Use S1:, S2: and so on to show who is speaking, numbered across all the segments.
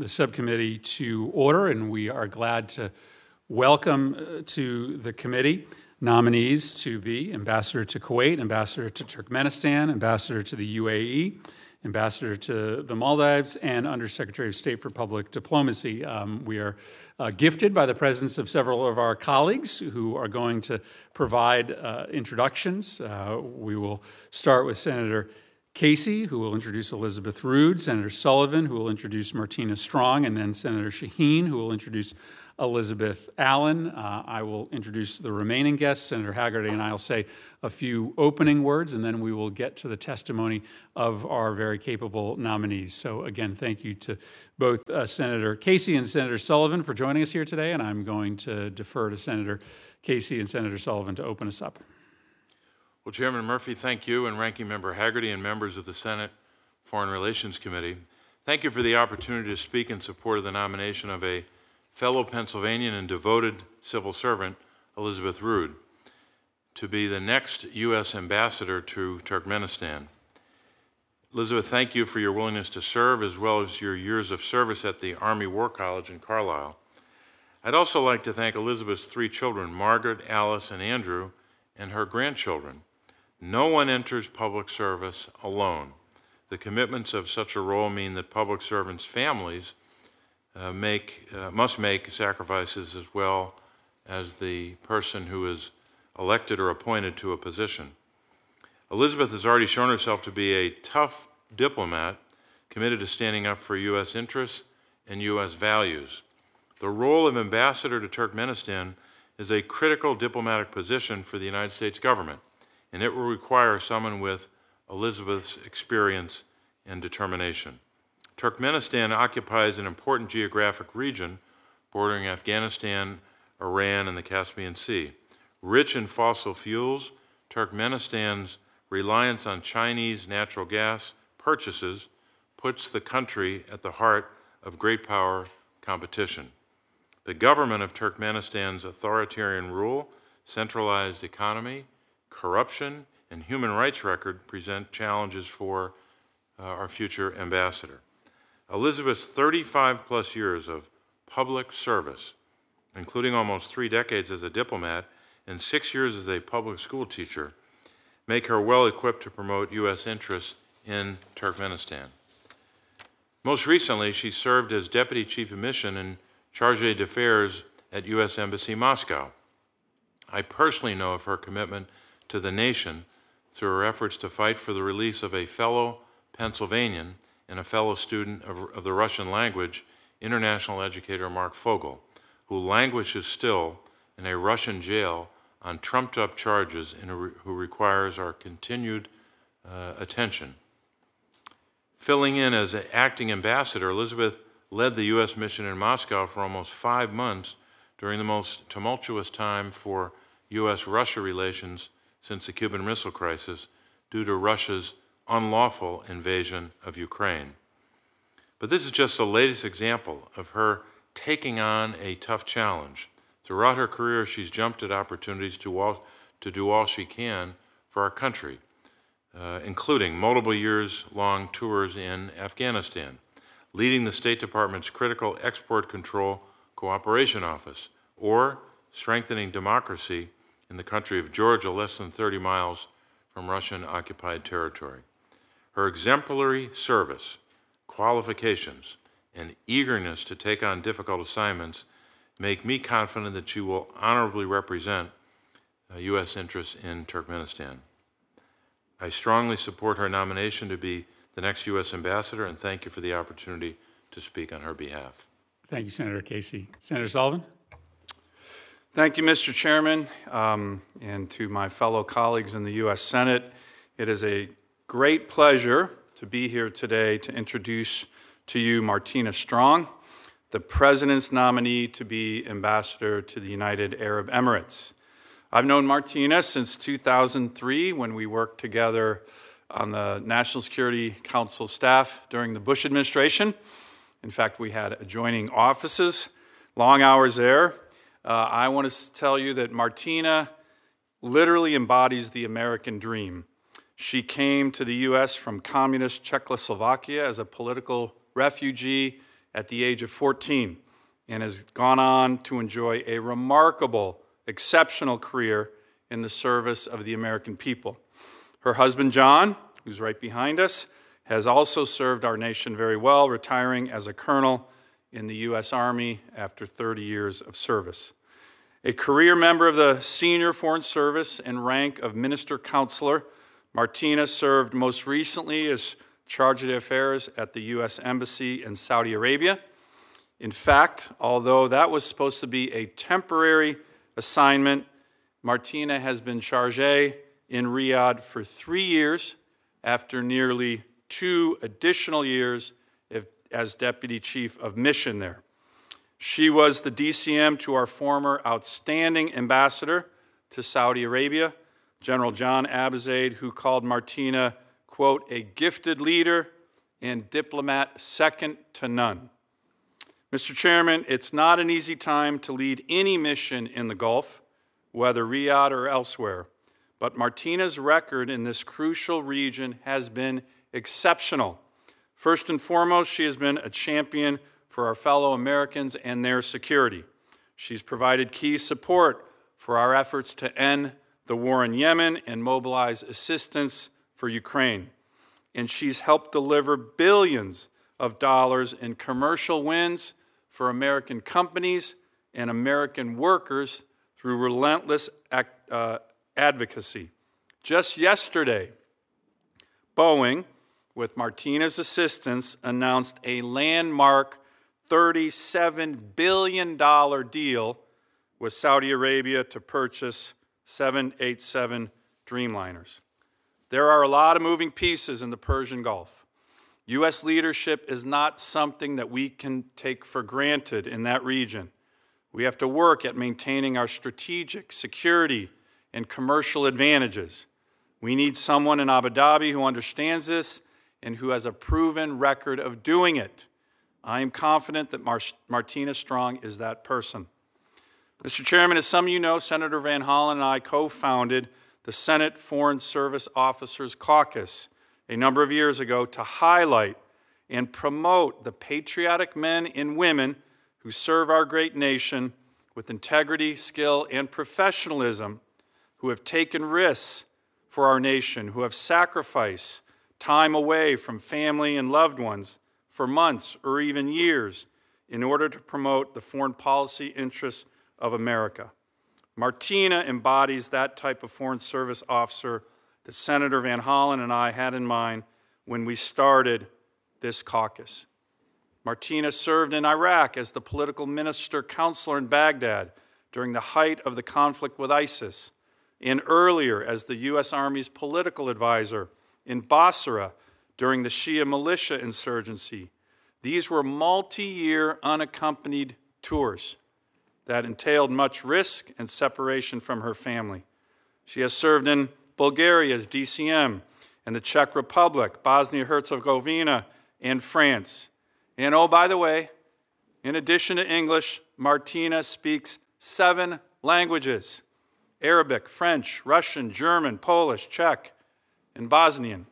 S1: the subcommittee to order, and we are glad to welcome uh, to the committee nominees to be Ambassador to Kuwait, Ambassador to Turkmenistan, Ambassador to the UAE, Ambassador to the Maldives, and Undersecretary of State for Public Diplomacy. Um, we are uh, gifted by the presence of several of our colleagues who are going to provide uh, introductions. Uh, we will start with Senator Casey, who will introduce Elizabeth Rood, Senator Sullivan, who will introduce Martina Strong, and then Senator Shaheen, who will introduce Elizabeth Allen. Uh, I will introduce the remaining guests. Senator Hagerty and I will say a few opening words, and then we will get to the testimony of our very capable nominees. So, again, thank you to both uh, Senator Casey and Senator Sullivan for joining us here today, and I'm going to defer to Senator Casey and Senator Sullivan to open us up.
S2: Well, Chairman Murphy, thank you, and Ranking Member Hagerty and members of the Senate Foreign Relations Committee. Thank you for the opportunity to speak in support of the nomination of a fellow Pennsylvanian and devoted civil servant, Elizabeth Rood, to be the next U.S. ambassador to Turkmenistan. Elizabeth, thank you for your willingness to serve as well as your years of service at the Army War College in Carlisle. I'd also like to thank Elizabeth's three children, Margaret, Alice, and Andrew, and her grandchildren. No one enters public service alone. The commitments of such a role mean that public servants' families uh, make, uh, must make sacrifices as well as the person who is elected or appointed to a position. Elizabeth has already shown herself to be a tough diplomat committed to standing up for U.S. interests and U.S. values. The role of ambassador to Turkmenistan is a critical diplomatic position for the United States government, and it will require someone with Elizabeth's experience and determination. Turkmenistan occupies an important geographic region bordering Afghanistan, Iran, and the Caspian Sea. Rich in fossil fuels, Turkmenistan's reliance on Chinese natural gas purchases puts the country at the heart of great power competition. The government of Turkmenistan's authoritarian rule, centralized economy, corruption, and human rights record present challenges for uh, our future ambassador. Elizabeth's 35 plus years of public service, including almost three decades as a diplomat and six years as a public school teacher, make her well equipped to promote U.S. interests in Turkmenistan. Most recently, she served as Deputy Chief of Mission and Charge d'Affaires at U.S. Embassy Moscow. I personally know of her commitment to the nation through her efforts to fight for the release of a fellow Pennsylvanian and a fellow student of, of the Russian language, international educator Marc Fogel, who languishes still in a Russian jail on trumped up charges and who requires our continued uh, attention. Filling in as acting ambassador, Elizabeth led the U.S. mission in Moscow for almost five months during the most tumultuous time for U.S. Russia relations since the Cuban Missile Crisis due to Russia's unlawful invasion of Ukraine. But this is just the latest example of her taking on a tough challenge. Throughout her career, she's jumped at opportunities to, all, to do all she can for our country, uh, including multiple years long tours in Afghanistan, leading the State Department's critical export control cooperation office, or strengthening democracy in the country of Georgia, less than 30 miles from Russian occupied territory. Her exemplary service, qualifications, and eagerness to take on difficult assignments make me confident that she will honorably represent U.S. Uh, interests in Turkmenistan. I strongly support her nomination to be the next U.S. ambassador and thank you for the opportunity to speak on her behalf.
S1: Thank you, Senator Casey. Senator Sullivan?
S3: Thank you, Mr. Chairman, um, and to my fellow colleagues in the U.S. Senate. It is a great pleasure to be here today to introduce to you Martina Strong, the President's nominee to be Ambassador to the United Arab Emirates. I've known Martina since 2003 when we worked together on the National Security Council staff during the Bush administration. In fact, we had adjoining offices, long hours there. Uh, I want to tell you that Martina literally embodies the American dream. She came to the U.S. from communist Czechoslovakia as a political refugee at the age of 14 and has gone on to enjoy a remarkable, exceptional career in the service of the American people. Her husband, John, who's right behind us, has also served our nation very well, retiring as a colonel in the U.S. Army after 30 years of service. A career member of the Senior Foreign Service and rank of Minister Counselor, Martina served most recently as Charge d'Affaires at the U.S. Embassy in Saudi Arabia. In fact, although that was supposed to be a temporary assignment, Martina has been charge in Riyadh for three years after nearly two additional years as Deputy Chief of Mission there. She was the DCM to our former outstanding ambassador to Saudi Arabia, General John Abizaid, who called Martina, quote, a gifted leader and diplomat second to none. Mr. Chairman, it's not an easy time to lead any mission in the Gulf, whether Riyadh or elsewhere, but Martina's record in this crucial region has been exceptional. First and foremost, she has been a champion for our fellow Americans and their security. She's provided key support for our efforts to end the war in Yemen and mobilize assistance for Ukraine. And she's helped deliver billions of dollars in commercial wins for American companies and American workers through relentless uh, advocacy. Just yesterday, Boeing, with Martina's assistance, announced a landmark $37 billion deal with Saudi Arabia to purchase 787 Dreamliners. There are a lot of moving pieces in the Persian Gulf. U.S. leadership is not something that we can take for granted in that region. We have to work at maintaining our strategic, security, and commercial advantages. We need someone in Abu Dhabi who understands this and who has a proven record of doing it. I am confident that Mar- Martina Strong is that person. Mr. Chairman, as some of you know, Senator Van Hollen and I co founded the Senate Foreign Service Officers Caucus a number of years ago to highlight and promote the patriotic men and women who serve our great nation with integrity, skill, and professionalism, who have taken risks for our nation, who have sacrificed time away from family and loved ones for months or even years in order to promote the foreign policy interests of America. Martina embodies that type of Foreign Service officer that Senator Van Hollen and I had in mind when we started this caucus. Martina served in Iraq as the political minister counselor in Baghdad during the height of the conflict with ISIS, and earlier as the U.S. Army's political advisor in Basra during the Shia militia insurgency. These were multi year unaccompanied tours that entailed much risk and separation from her family. She has served in Bulgaria as DCM, and the Czech Republic, Bosnia Herzegovina, and France. And oh, by the way, in addition to English, Martina speaks seven languages Arabic, French, Russian, German, Polish, Czech, and Bosnian.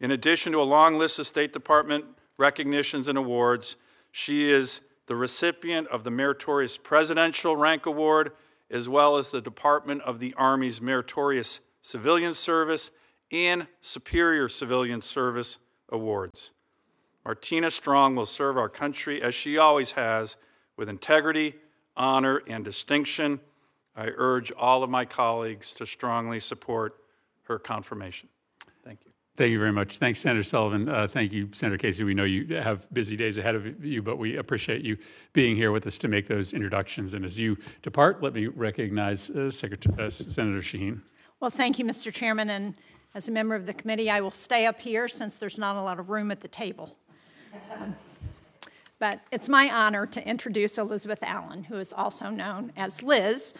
S3: In addition to a long list of State Department recognitions and awards, she is the recipient of the Meritorious Presidential Rank Award, as well as the Department of the Army's Meritorious Civilian Service and Superior Civilian Service Awards. Martina Strong will serve our country as she always has, with integrity, honor, and distinction. I urge all of my colleagues to strongly support her confirmation.
S1: Thank you Thank you very much. Thanks, Senator Sullivan. Uh, thank you, Senator Casey. We know you have busy days ahead of you, but we appreciate you being here with us to make those introductions. And as you depart, let me recognize uh, Secretary, uh, Senator Shaheen.
S4: Well, thank you, Mr. Chairman. And as a member of the committee, I will stay up here since there's not a lot of room at the table. Um, but it's my honor to introduce Elizabeth Allen, who is also known as Liz.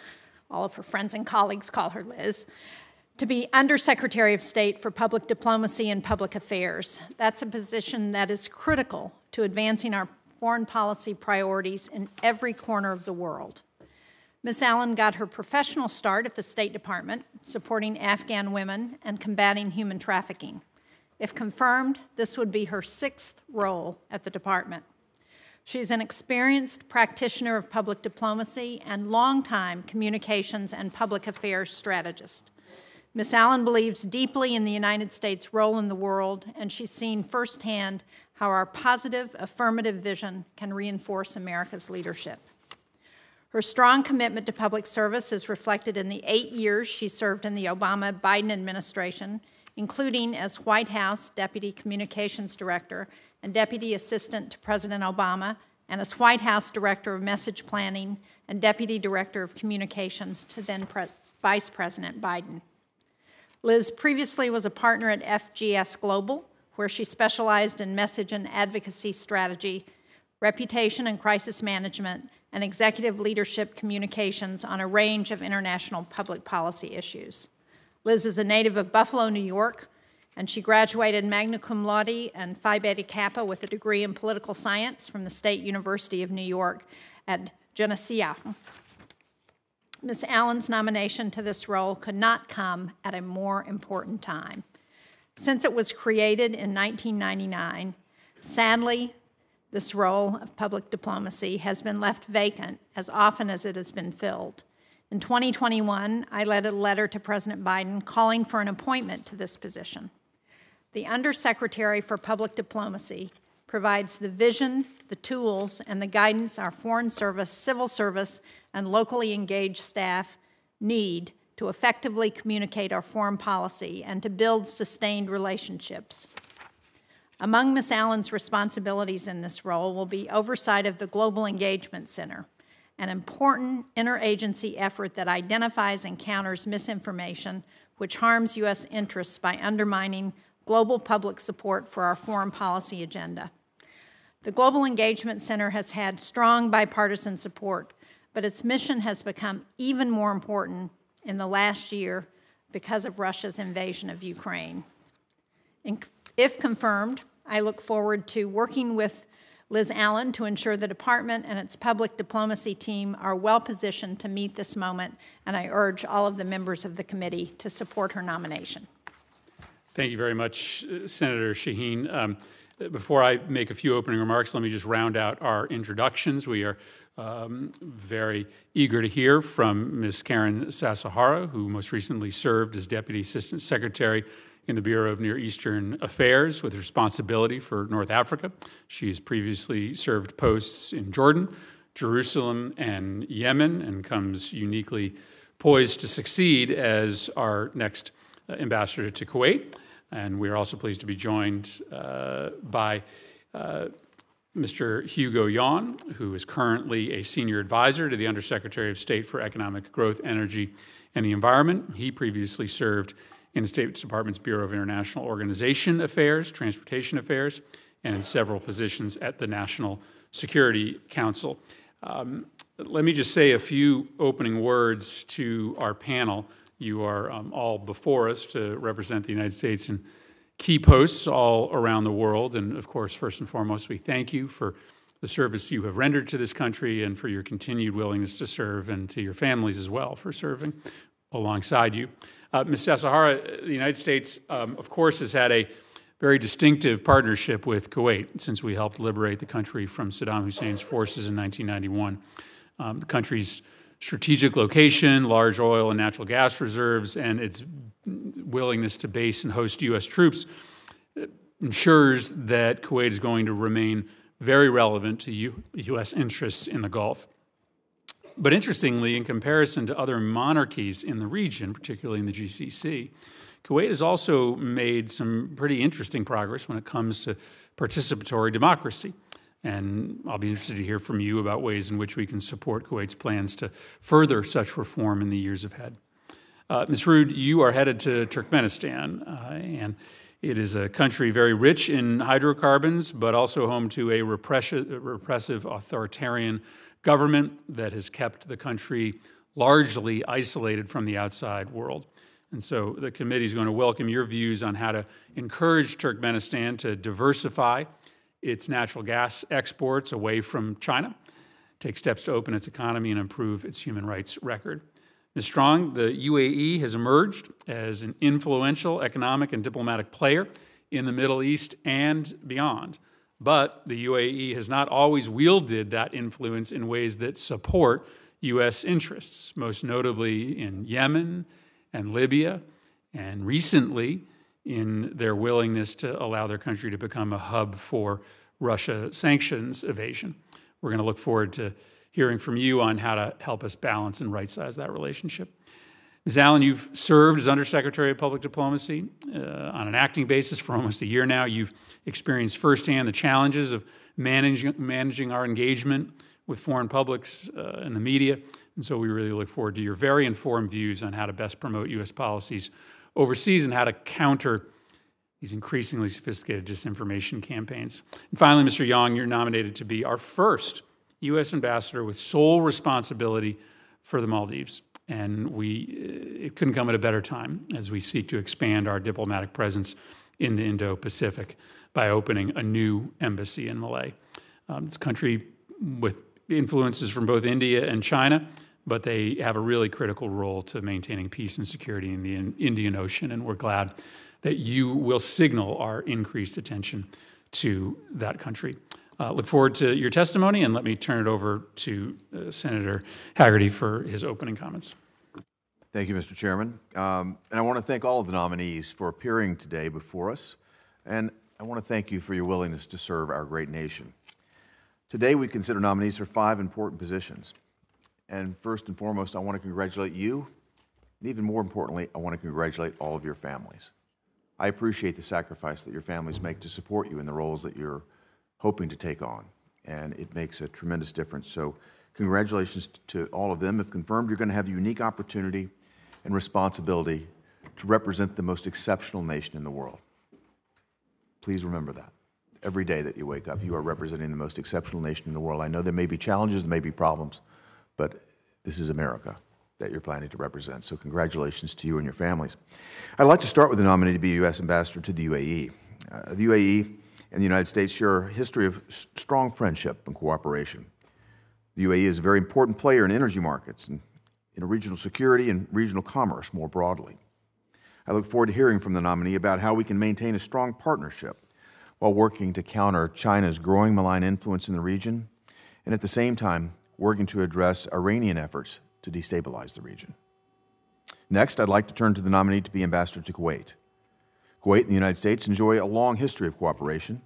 S4: All of her friends and colleagues call her Liz to be Undersecretary of State for Public Diplomacy and Public Affairs. That's a position that is critical to advancing our foreign policy priorities in every corner of the world. Ms. Allen got her professional start at the State Department, supporting Afghan women and combating human trafficking. If confirmed, this would be her sixth role at the department. She's an experienced practitioner of public diplomacy and longtime communications and public affairs strategist. Ms. Allen believes deeply in the United States' role in the world, and she's seen firsthand how our positive, affirmative vision can reinforce America's leadership. Her strong commitment to public service is reflected in the eight years she served in the Obama Biden administration, including as White House Deputy Communications Director and Deputy Assistant to President Obama, and as White House Director of Message Planning and Deputy Director of Communications to then Pre- Vice President Biden. Liz previously was a partner at FGS Global, where she specialized in message and advocacy strategy, reputation and crisis management, and executive leadership communications on a range of international public policy issues. Liz is a native of Buffalo, New York, and she graduated magna cum laude and Phi Beta Kappa with a degree in political science from the State University of New York at Geneseo. Ms. Allen's nomination to this role could not come at a more important time. Since it was created in 1999, sadly, this role of public diplomacy has been left vacant as often as it has been filled. In 2021, I led a letter to President Biden calling for an appointment to this position. The Undersecretary for Public Diplomacy provides the vision, the tools, and the guidance our Foreign Service, civil service, and locally engaged staff need to effectively communicate our foreign policy and to build sustained relationships. Among Ms. Allen's responsibilities in this role will be oversight of the Global Engagement Center, an important interagency effort that identifies and counters misinformation which harms U.S. interests by undermining global public support for our foreign policy agenda. The Global Engagement Center has had strong bipartisan support, but its mission has become even more important in the last year because of Russia's invasion of Ukraine. If confirmed, I look forward to working with Liz Allen to ensure the department and its public diplomacy team are well positioned to meet this moment, and I urge all of the members of the committee to support her nomination.
S1: Thank you very much, uh, Senator Shaheen. Um, before I make a few opening remarks, let me just round out our introductions. We are um, very eager to hear from Ms. Karen Sasahara, who most recently served as Deputy Assistant Secretary in the Bureau of Near Eastern Affairs with responsibility for North Africa. She has previously served posts in Jordan, Jerusalem, and Yemen, and comes uniquely poised to succeed as our next uh, ambassador to Kuwait. And we are also pleased to be joined uh, by uh, Mr. Hugo Yon, who is currently a senior advisor to the Undersecretary of State for Economic Growth, Energy, and the Environment. He previously served in the State Department's Bureau of International Organization Affairs, Transportation Affairs, and in several positions at the National Security Council. Um, let me just say a few opening words to our panel. You are um, all before us to represent the United States in key posts all around the world. And of course, first and foremost, we thank you for the service you have rendered to this country and for your continued willingness to serve, and to your families as well for serving alongside you. Uh, Ms. Sasahara, the United States, um, of course, has had a very distinctive partnership with Kuwait since we helped liberate the country from Saddam Hussein's forces in 1991. Um, the country's strategic location, large oil and natural gas reserves, and its willingness to base and host U.S. troops ensures that Kuwait is going to remain very relevant to U- U.S. interests in the Gulf. But interestingly, in comparison to other monarchies in the region, particularly in the GCC, Kuwait has also made some pretty interesting progress when it comes to participatory democracy. And I'll be interested to hear from you about ways in which we can support Kuwait's plans to further such reform in the years ahead. Uh, Ms. Rood, you are headed to Turkmenistan, uh, and it is a country very rich in hydrocarbons, but also home to a repressive, repressive authoritarian government that has kept the country largely isolated from the outside world. And so the committee is going to welcome your views on how to encourage Turkmenistan to diversify its natural gas exports away from China, take steps to open its economy, and improve its human rights record. Ms. Strong, the UAE has emerged as an influential economic and diplomatic player in the Middle East and beyond. But the UAE has not always wielded that influence in ways that support U.S. interests, most notably in Yemen and Libya, and recently in their willingness to allow their country to become a hub for Russia sanctions evasion. We're going to look forward to hearing from you on how to help us balance and right size that relationship. Ms. Allen, you've served as Undersecretary of Public Diplomacy uh, on an acting basis for almost a year now. You've experienced firsthand the challenges of managing, managing our engagement with foreign publics uh, and the media. And so we really look forward to your very informed views on how to best promote U.S. policies overseas and how to counter these increasingly sophisticated disinformation campaigns. And finally, Mr. Yon, you're nominated to be our first U.S. ambassador with sole responsibility for the Maldives and we it couldn't come at a better time as we seek to expand our diplomatic presence in the Indo-Pacific by opening a new embassy in Malé. Um, a country with influences from both India and China, but they have a really critical role to maintaining peace and security in the Indian Ocean, and we're glad that you will signal our increased attention to that country. Uh, look forward to your testimony, and let me turn it over to uh, Senator Hagerty for his opening comments.
S5: Thank you, Mr. Chairman. Um, and I want to thank all of the nominees for appearing today before us. And I want to thank you for your willingness to serve our great nation. Today, we consider nominees for five important positions. And first and foremost, I want to congratulate you. And even more importantly, I want to congratulate all of your families. I appreciate the sacrifice that your families make to support you in the roles that you're hoping to take on. And it makes a tremendous difference. So, congratulations to all of them. If confirmed, you're going to have the unique opportunity and responsibility to represent the most exceptional nation in the world. Please remember that. Every day that you wake up, you are representing the most exceptional nation in the world. I know there may be challenges, there may be problems, but this is America that you're planning to represent. So, congratulations to you and your families. I'd like to start with the nominee to be U.S. Ambassador to the UAE. Uh, the UAE and the United States share a history of strong friendship and cooperation. The UAE is a very important player in energy markets and in regional security and regional commerce more broadly. I look forward to hearing from the nominee about how we can maintain a strong partnership while working to counter China's growing malign influence in the region and at the same time working to address Iranian efforts to destabilize the region. Next, I'd like to turn to the nominee to be ambassador to Kuwait. Kuwait and the United States enjoy a long history of cooperation,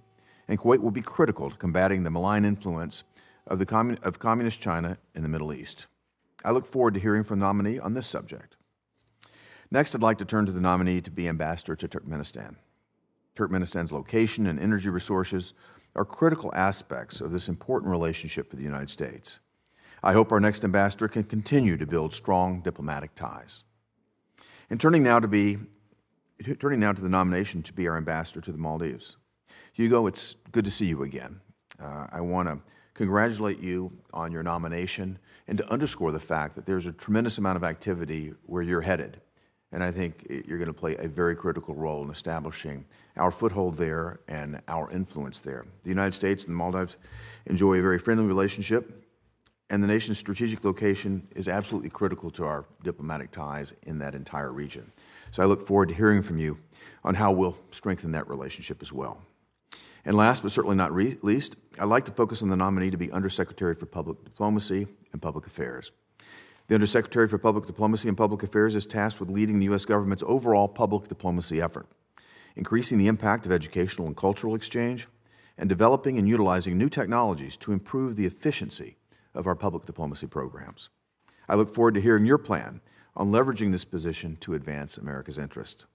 S5: and Kuwait will be critical to combating the malign influence of, the commun- of Communist China in the Middle East. I look forward to hearing from the nominee on this subject. Next, I'd like to turn to the nominee to be ambassador to Turkmenistan. Turkmenistan's location and energy resources are critical aspects of this important relationship for the United States. I hope our next ambassador can continue to build strong diplomatic ties. And turning now to be turning now to the nomination to be our ambassador to the Maldives. Hugo, it's good to see you again. Uh, I want to congratulate you on your nomination and to underscore the fact that there's a tremendous amount of activity where you're headed. And I think you're going to play a very critical role in establishing our foothold there and our influence there. The United States and the Maldives enjoy a very friendly relationship, and the nation's strategic location is absolutely critical to our diplomatic ties in that entire region. So I look forward to hearing from you on how we'll strengthen that relationship as well. And last but certainly not re- least, I'd like to focus on the nominee to be Undersecretary for Public Diplomacy and Public Affairs. The Undersecretary for Public Diplomacy and Public Affairs is tasked with leading the U.S. government's overall public diplomacy effort, increasing the impact of educational and cultural exchange, and developing and utilizing new technologies to improve the efficiency of our public diplomacy programs. I look forward to hearing your plan on leveraging this position to advance America's interest.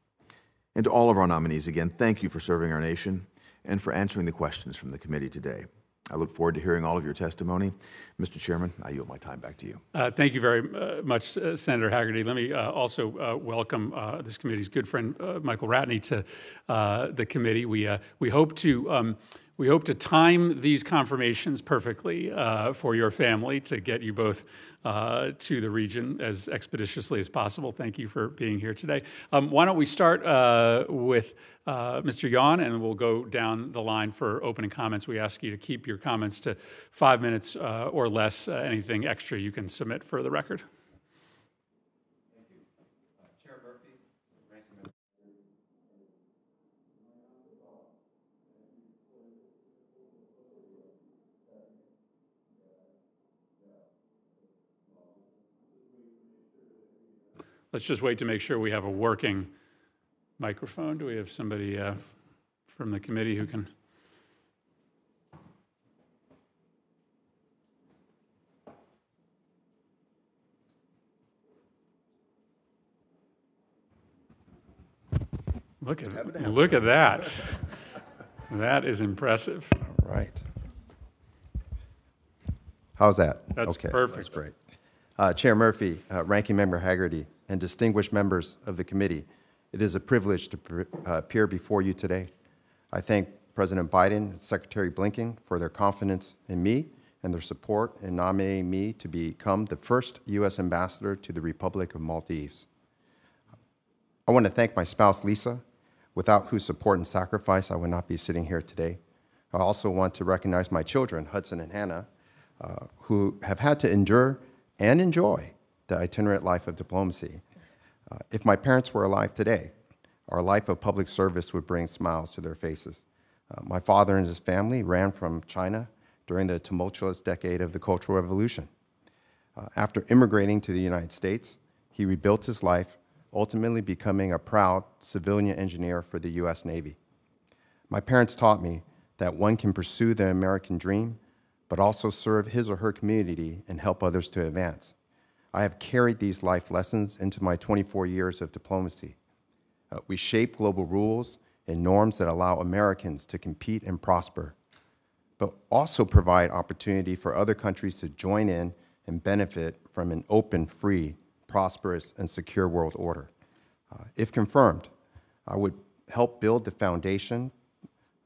S5: And to all of our nominees, again, thank you for serving our nation and for answering the questions from the committee today. I look forward to hearing all of your testimony. Mr. Chairman, I yield my time back to you.
S1: Uh, thank you very uh, much, uh, Senator Hagerty. Let me uh, also uh, welcome uh, this committee's good friend, Michael Ratney, to the committee. We, we hope to. Um, we hope to time these confirmations perfectly for your family to get you both uh, to the region as expeditiously as possible. Thank you for being here today. Um, why don't we start uh, with uh, Mr. Yon, and we'll go down the line for opening comments. We ask you to keep your comments to five minutes uh, or less. Uh, anything extra you can submit for the record. Let's just wait to make sure we have a working microphone. Do we have somebody uh, from the committee who can? Look at, look at that. That is impressive.
S6: All right. How's that?
S1: That's
S6: Okay,
S1: perfect.
S6: That's great. Uh, Chair Murphy, uh, Ranking Member Hagerty, and distinguished members of the committee, it is a privilege to uh, appear before you today. I thank President Biden and Secretary Blinken for their confidence in me and their support in nominating me to become the first U.S. ambassador to the Republic of Maldives. I want to thank my spouse, Lisa, without whose support and sacrifice I would not be sitting here today. I also want to recognize my children, Hudson and Hannah, uh, who have had to endure and enjoy the itinerant life of diplomacy. Uh, if my parents were alive today, our life of public service would bring smiles to their faces. Uh, my father and his family ran from China during the tumultuous decade of the Cultural Revolution. Uh, after immigrating to the United States, he rebuilt his life, ultimately becoming a proud civilian engineer for the U.S. Navy. My parents taught me that one can pursue the American dream, but also serve his or her community and help others to advance. I have carried these life lessons into my 24 years of diplomacy. Uh, we shape global rules and norms that allow Americans to compete and prosper, but also provide opportunity for other countries to join in and benefit from an open, free, prosperous, and secure world order. Uh, if confirmed, I would help build the foundation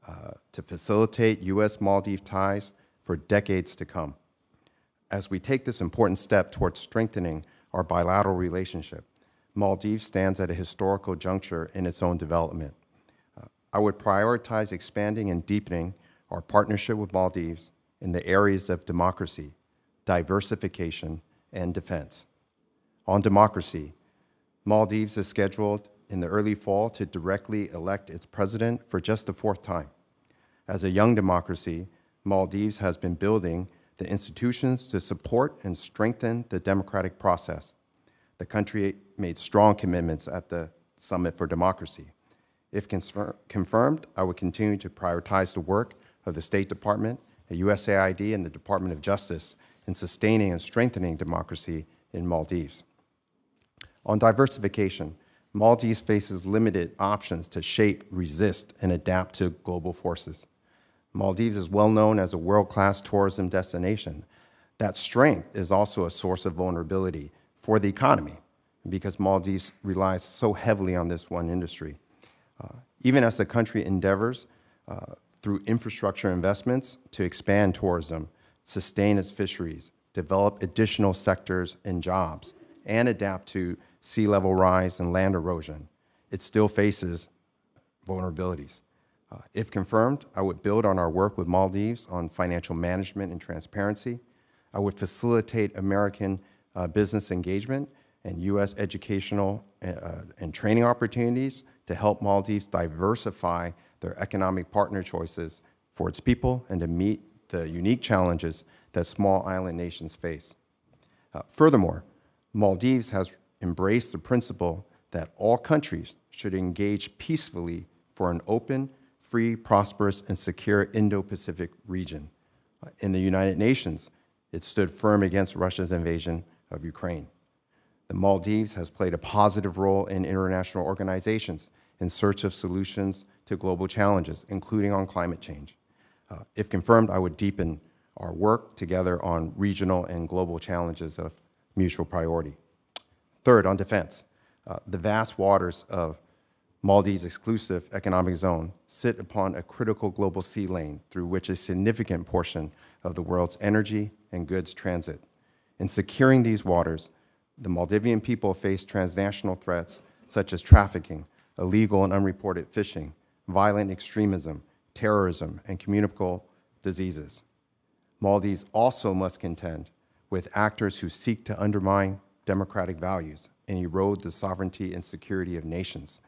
S6: uh, to facilitate U.S. Maldives ties for decades to come. As we take this important step towards strengthening our bilateral relationship, Maldives stands at a historical juncture in its own development. Uh, I would prioritize expanding and deepening our partnership with Maldives in the areas of democracy, diversification, and defense. On democracy, Maldives is scheduled in the early fall to directly elect its president for just the fourth time. As a young democracy, Maldives has been building the institutions to support and strengthen the democratic process. The country made strong commitments at the Summit for Democracy. If confir- confirmed, I would continue to prioritize the work of the State Department, the USAID, and the Department of Justice in sustaining and strengthening democracy in Maldives. On diversification, Maldives faces limited options to shape, resist, and adapt to global forces. Maldives is well known as a world class tourism destination. That strength is also a source of vulnerability for the economy because Maldives relies so heavily on this one industry. Uh, even as the country endeavors uh, through infrastructure investments to expand tourism, sustain its fisheries, develop additional sectors and jobs, and adapt to sea level rise and land erosion, it still faces vulnerabilities. Uh, if confirmed, I would build on our work with Maldives on financial management and transparency. I would facilitate American uh, business engagement and U.S. educational uh, and training opportunities to help Maldives diversify their economic partner choices for its people and to meet the unique challenges that small island nations face. Uh, furthermore, Maldives has embraced the principle that all countries should engage peacefully for an open, free, prosperous, and secure Indo Pacific region. In the United Nations, it stood firm against Russia's invasion of Ukraine. The Maldives has played a positive role in international organizations in search of solutions to global challenges, including on climate change. Uh, if confirmed, I would deepen our work together on regional and global challenges of mutual priority. Third, on defense, uh, the vast waters of Maldives' exclusive economic zone sit upon a critical global sea lane through which a significant portion of the world's energy and goods transit. In securing these waters, the Maldivian people face transnational threats such as trafficking, illegal and unreported fishing, violent extremism, terrorism, and communicable diseases. Maldives also must contend with actors who seek to undermine democratic values and erode the sovereignty and security of nations.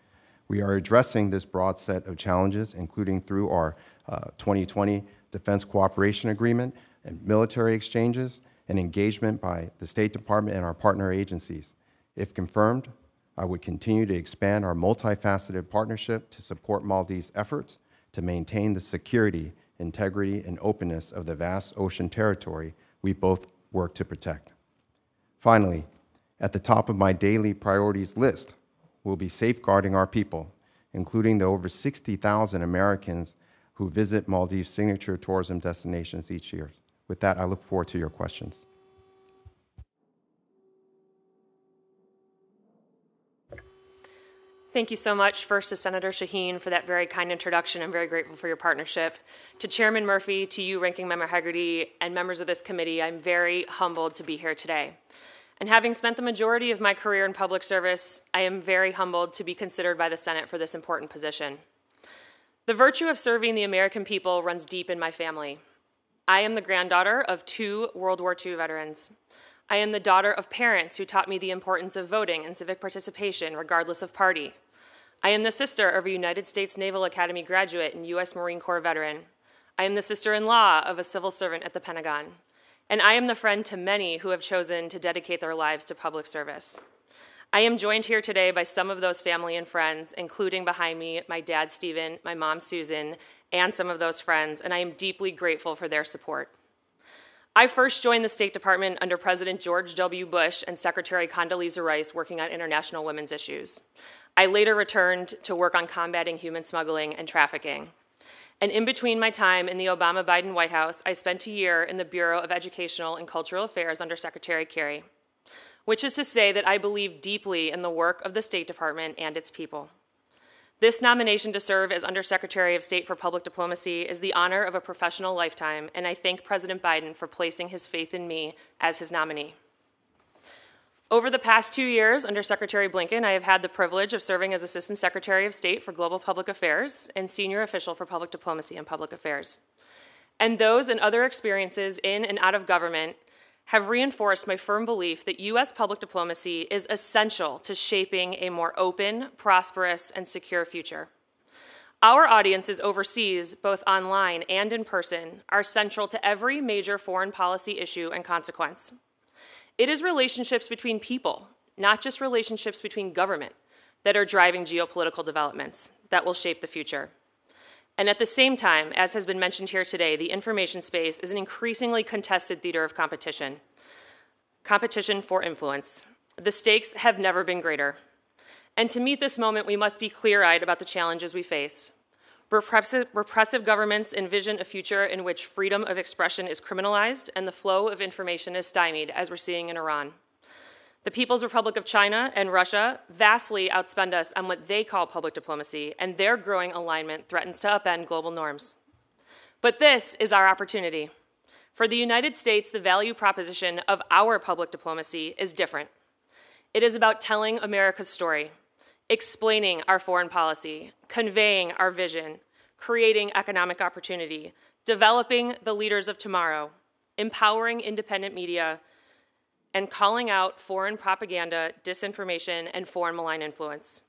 S6: We are addressing this broad set of challenges, including through our uh, 2020 Defense Cooperation Agreement and military exchanges and engagement by the State Department and our partner agencies. If confirmed, I would continue to expand our multifaceted partnership to support Maldives' efforts to maintain the security, integrity, and openness of the vast ocean territory we both work to protect. Finally, at the top of my daily priorities list will be safeguarding our people, including the over 60,000 Americans who visit Maldives' signature tourism destinations each year. With that, I look forward to your questions.
S7: Thank you so much, first to Senator Shaheen for that very kind introduction. I'm very grateful for your partnership. To Chairman Murphy, to you, Ranking Member Hagerty, and members of this committee, I'm very humbled to be here today. And having spent the majority of my career in public service, I am very humbled to be considered by the Senate for this important position. The virtue of serving the American people runs deep in my family. I am the granddaughter of two World War II veterans. I am the daughter of parents who taught me the importance of voting and civic participation, regardless of party. I am the sister of a United States Naval Academy graduate and U.S. Marine Corps veteran. I am the sister in law of a civil servant at the Pentagon. And I am the friend to many who have chosen to dedicate their lives to public service. I am joined here today by some of those family and friends, including behind me my dad, Stephen, my mom, Susan, and some of those friends, and I am deeply grateful for their support. I first joined the State Department under President George W. Bush and Secretary Condoleezza Rice working on international women's issues. I later returned to work on combating human smuggling and trafficking. And in between my time in the Obama Biden White House, I spent a year in the Bureau of Educational and Cultural Affairs under Secretary Kerry, which is to say that I believe deeply in the work of the State Department and its people. This nomination to serve as Undersecretary of State for Public Diplomacy is the honor of a professional lifetime, and I thank President Biden for placing his faith in me as his nominee. Over the past two years, under Secretary Blinken, I have had the privilege of serving as Assistant Secretary of State for Global Public Affairs and Senior Official for Public Diplomacy and Public Affairs. And those and other experiences in and out of government have reinforced my firm belief that U.S. public diplomacy is essential to shaping a more open, prosperous, and secure future. Our audiences overseas, both online and in person, are central to every major foreign policy issue and consequence. It is relationships between people, not just relationships between government, that are driving geopolitical developments that will shape the future. And at the same time, as has been mentioned here today, the information space is an increasingly contested theater of competition. Competition for influence. The stakes have never been greater. And to meet this moment, we must be clear eyed about the challenges we face. Repressive, repressive, governments envision a future in which freedom of expression is criminalized and the flow of information is stymied, as we're seeing in Iran. The People's Republic of China and Russia vastly outspend us on what they call public diplomacy, and their growing alignment threatens to upend global norms. But this is our opportunity. For the United States, the value proposition of our public diplomacy is different. It is about telling America's story, explaining our foreign policy, conveying our vision, creating economic opportunity, developing the leaders of tomorrow, empowering independent media, and calling out foreign propaganda, disinformation, and foreign malign influence.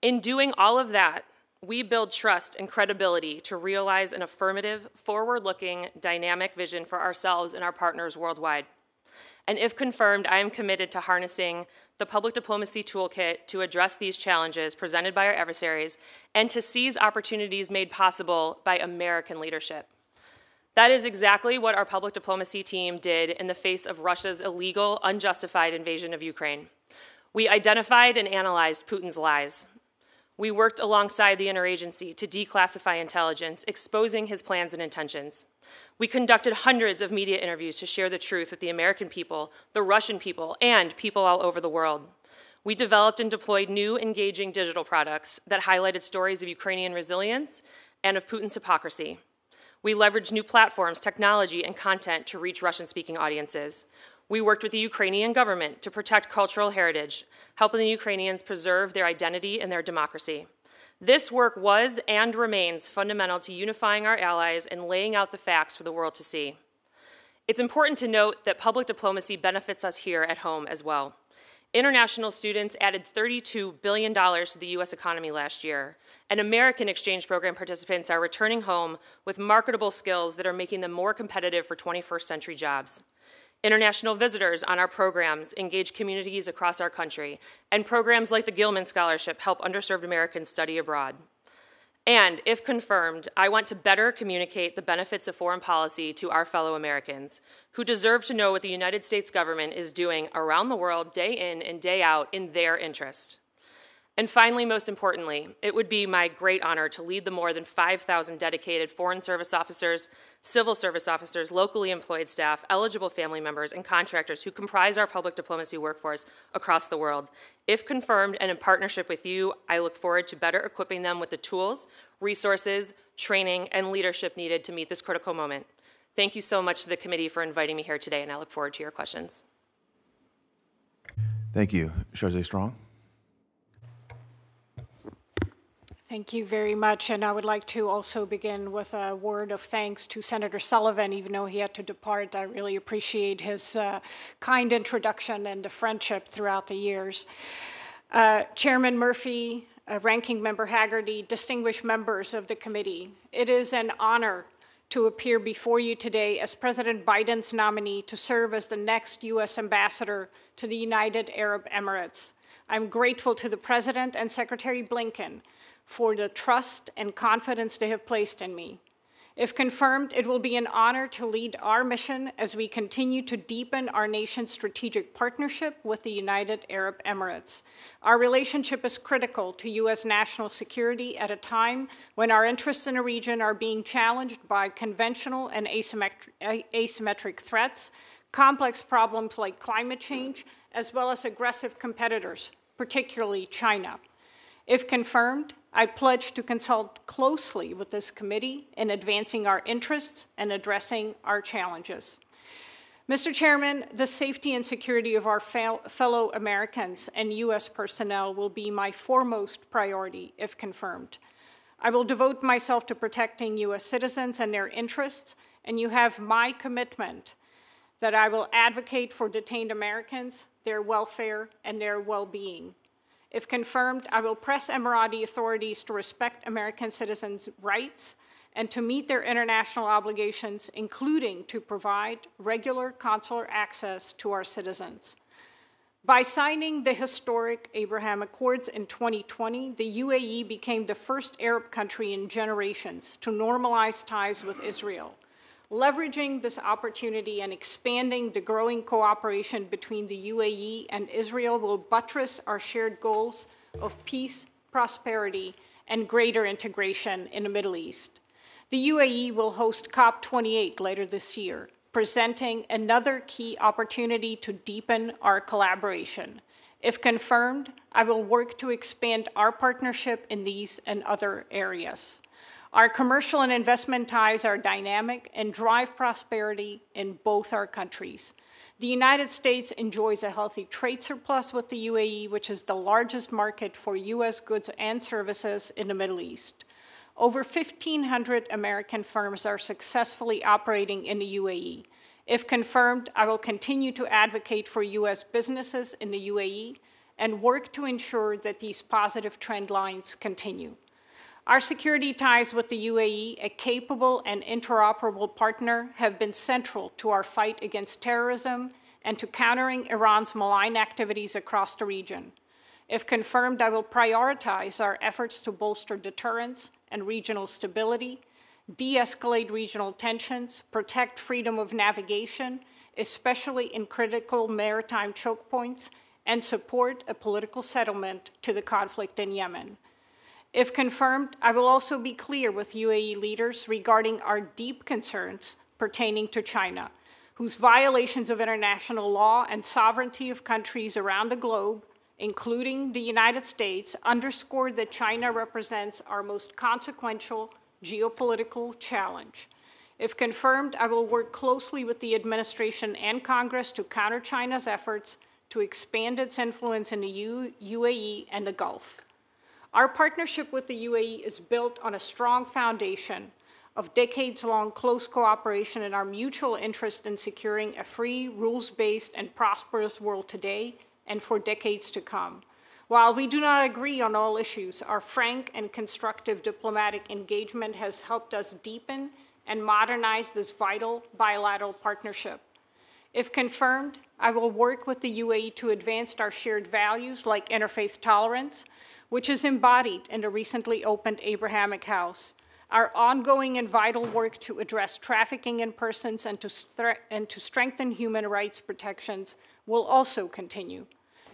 S7: In doing all of that, we build trust and credibility to realize an affirmative, forward looking, dynamic vision for ourselves and our partners worldwide. And if confirmed, I am committed to harnessing the public diplomacy toolkit to address these challenges presented by our adversaries and to seize opportunities made possible by American leadership. That is exactly what our public diplomacy team did in the face of Russia's illegal, unjustified invasion of Ukraine. We identified and analyzed Putin's lies. We worked alongside the interagency to declassify intelligence, exposing his plans and intentions. We conducted hundreds of media interviews to share the truth with the American people, the Russian people, and people all over the world. We developed and deployed new, engaging digital products that highlighted stories of Ukrainian resilience and of Putin's hypocrisy. We leveraged new platforms, technology, and content to reach Russian speaking audiences. We worked with the Ukrainian government to protect cultural heritage, helping the Ukrainians preserve their identity and their democracy. This work was and remains fundamental to unifying our allies and laying out the facts for the world to see. It's important to note that public diplomacy benefits us here at home as well. International students added $32 billion to the U.S. economy last year, and American exchange program participants are returning home with marketable skills that are making them more competitive for 21st century jobs. International visitors on our programs engage communities across our country, and programs like the Gilman Scholarship help underserved Americans study abroad. And if confirmed, I want to better communicate the benefits of foreign policy to our fellow Americans who deserve to know what the United States government is doing around the world day in and day out in their interest. And finally, most importantly, it would be my great honor to lead the more than 5,000 dedicated Foreign Service officers, civil service officers, locally employed staff, eligible family members, and contractors who comprise our public diplomacy workforce across the world. If confirmed and in partnership with you, I look forward to better equipping them with the tools, resources, training, and leadership needed to meet this critical moment. Thank you so much to the committee for inviting me here today, and I look forward to your questions.
S5: Thank you. Chargé Strong?
S8: Thank you very much. And I would like to also begin with a word of thanks to Senator Sullivan, even though he had to depart. I really appreciate his uh, kind introduction and the friendship throughout the years. Uh, Chairman Murphy, uh, Ranking Member Hagerty, distinguished members of the committee, it is an honor to appear before you today as President Biden's nominee to serve as the next U.S. ambassador to the United Arab Emirates. I'm grateful to the President and Secretary Blinken for the trust and confidence they have placed in me. If confirmed, it will be an honor to lead our mission as we continue to deepen our nation's strategic partnership with the United Arab Emirates. Our relationship is critical to U.S. national security at a time when our interests in the region are being challenged by conventional and asymmetric, asymmetric threats, complex problems like climate change, as well as aggressive competitors, particularly China. If confirmed, I pledge to consult closely with this committee in advancing our interests and addressing our challenges. Mr. Chairman, the safety and security of our fellow Americans and U.S. personnel will be my foremost priority if confirmed. I will devote myself to protecting U.S. citizens and their interests, and you have my commitment that I will advocate for detained Americans, their welfare, and their well being. If confirmed, I will press Emirati authorities to respect American citizens' rights and to meet their international obligations, including to provide regular consular access to our citizens. By signing the historic Abraham Accords in 2020, the UAE became the first Arab country in generations to normalize ties with Israel. Leveraging this opportunity and expanding the growing cooperation between the UAE and Israel will buttress our shared goals of peace, prosperity, and greater integration in the Middle East. The UAE will host COP28 later this year, presenting another key opportunity to deepen our collaboration. If confirmed, I will work to expand our partnership in these and other areas. Our commercial and investment ties are dynamic and drive prosperity in both our countries. The United States enjoys a healthy trade surplus with the UAE, which is the largest market for U.S. goods and services in the Middle East. Over 1,500 American firms are successfully operating in the UAE. If confirmed, I will continue to advocate for U.S. businesses in the UAE and work to ensure that these positive trend lines continue. Our security ties with the UAE, a capable and interoperable partner, have been central to our fight against terrorism and to countering Iran's malign activities across the region. If confirmed, I will prioritize our efforts to bolster deterrence and regional stability, de escalate regional tensions, protect freedom of navigation, especially in critical maritime choke points, and support a political settlement to the conflict in Yemen. If confirmed, I will also be clear with UAE leaders regarding our deep concerns pertaining to China, whose violations of international law and sovereignty of countries around the globe, including the United States, underscore that China represents our most consequential geopolitical challenge. If confirmed, I will work closely with the administration and Congress to counter China's efforts to expand its influence in the U UAE and the Gulf. Our partnership with the UAE is built on a strong foundation of decades long close cooperation and our mutual interest in securing a free, rules based, and prosperous world today and for decades to come. While we do not agree on all issues, our frank and constructive diplomatic engagement has helped us deepen and modernize this vital bilateral partnership. If confirmed, I will work with the UAE to advance our shared values like interfaith tolerance, which is embodied in the recently opened Abrahamic House, our ongoing and vital work to address trafficking in persons and to, and to strengthen human rights protections will also continue.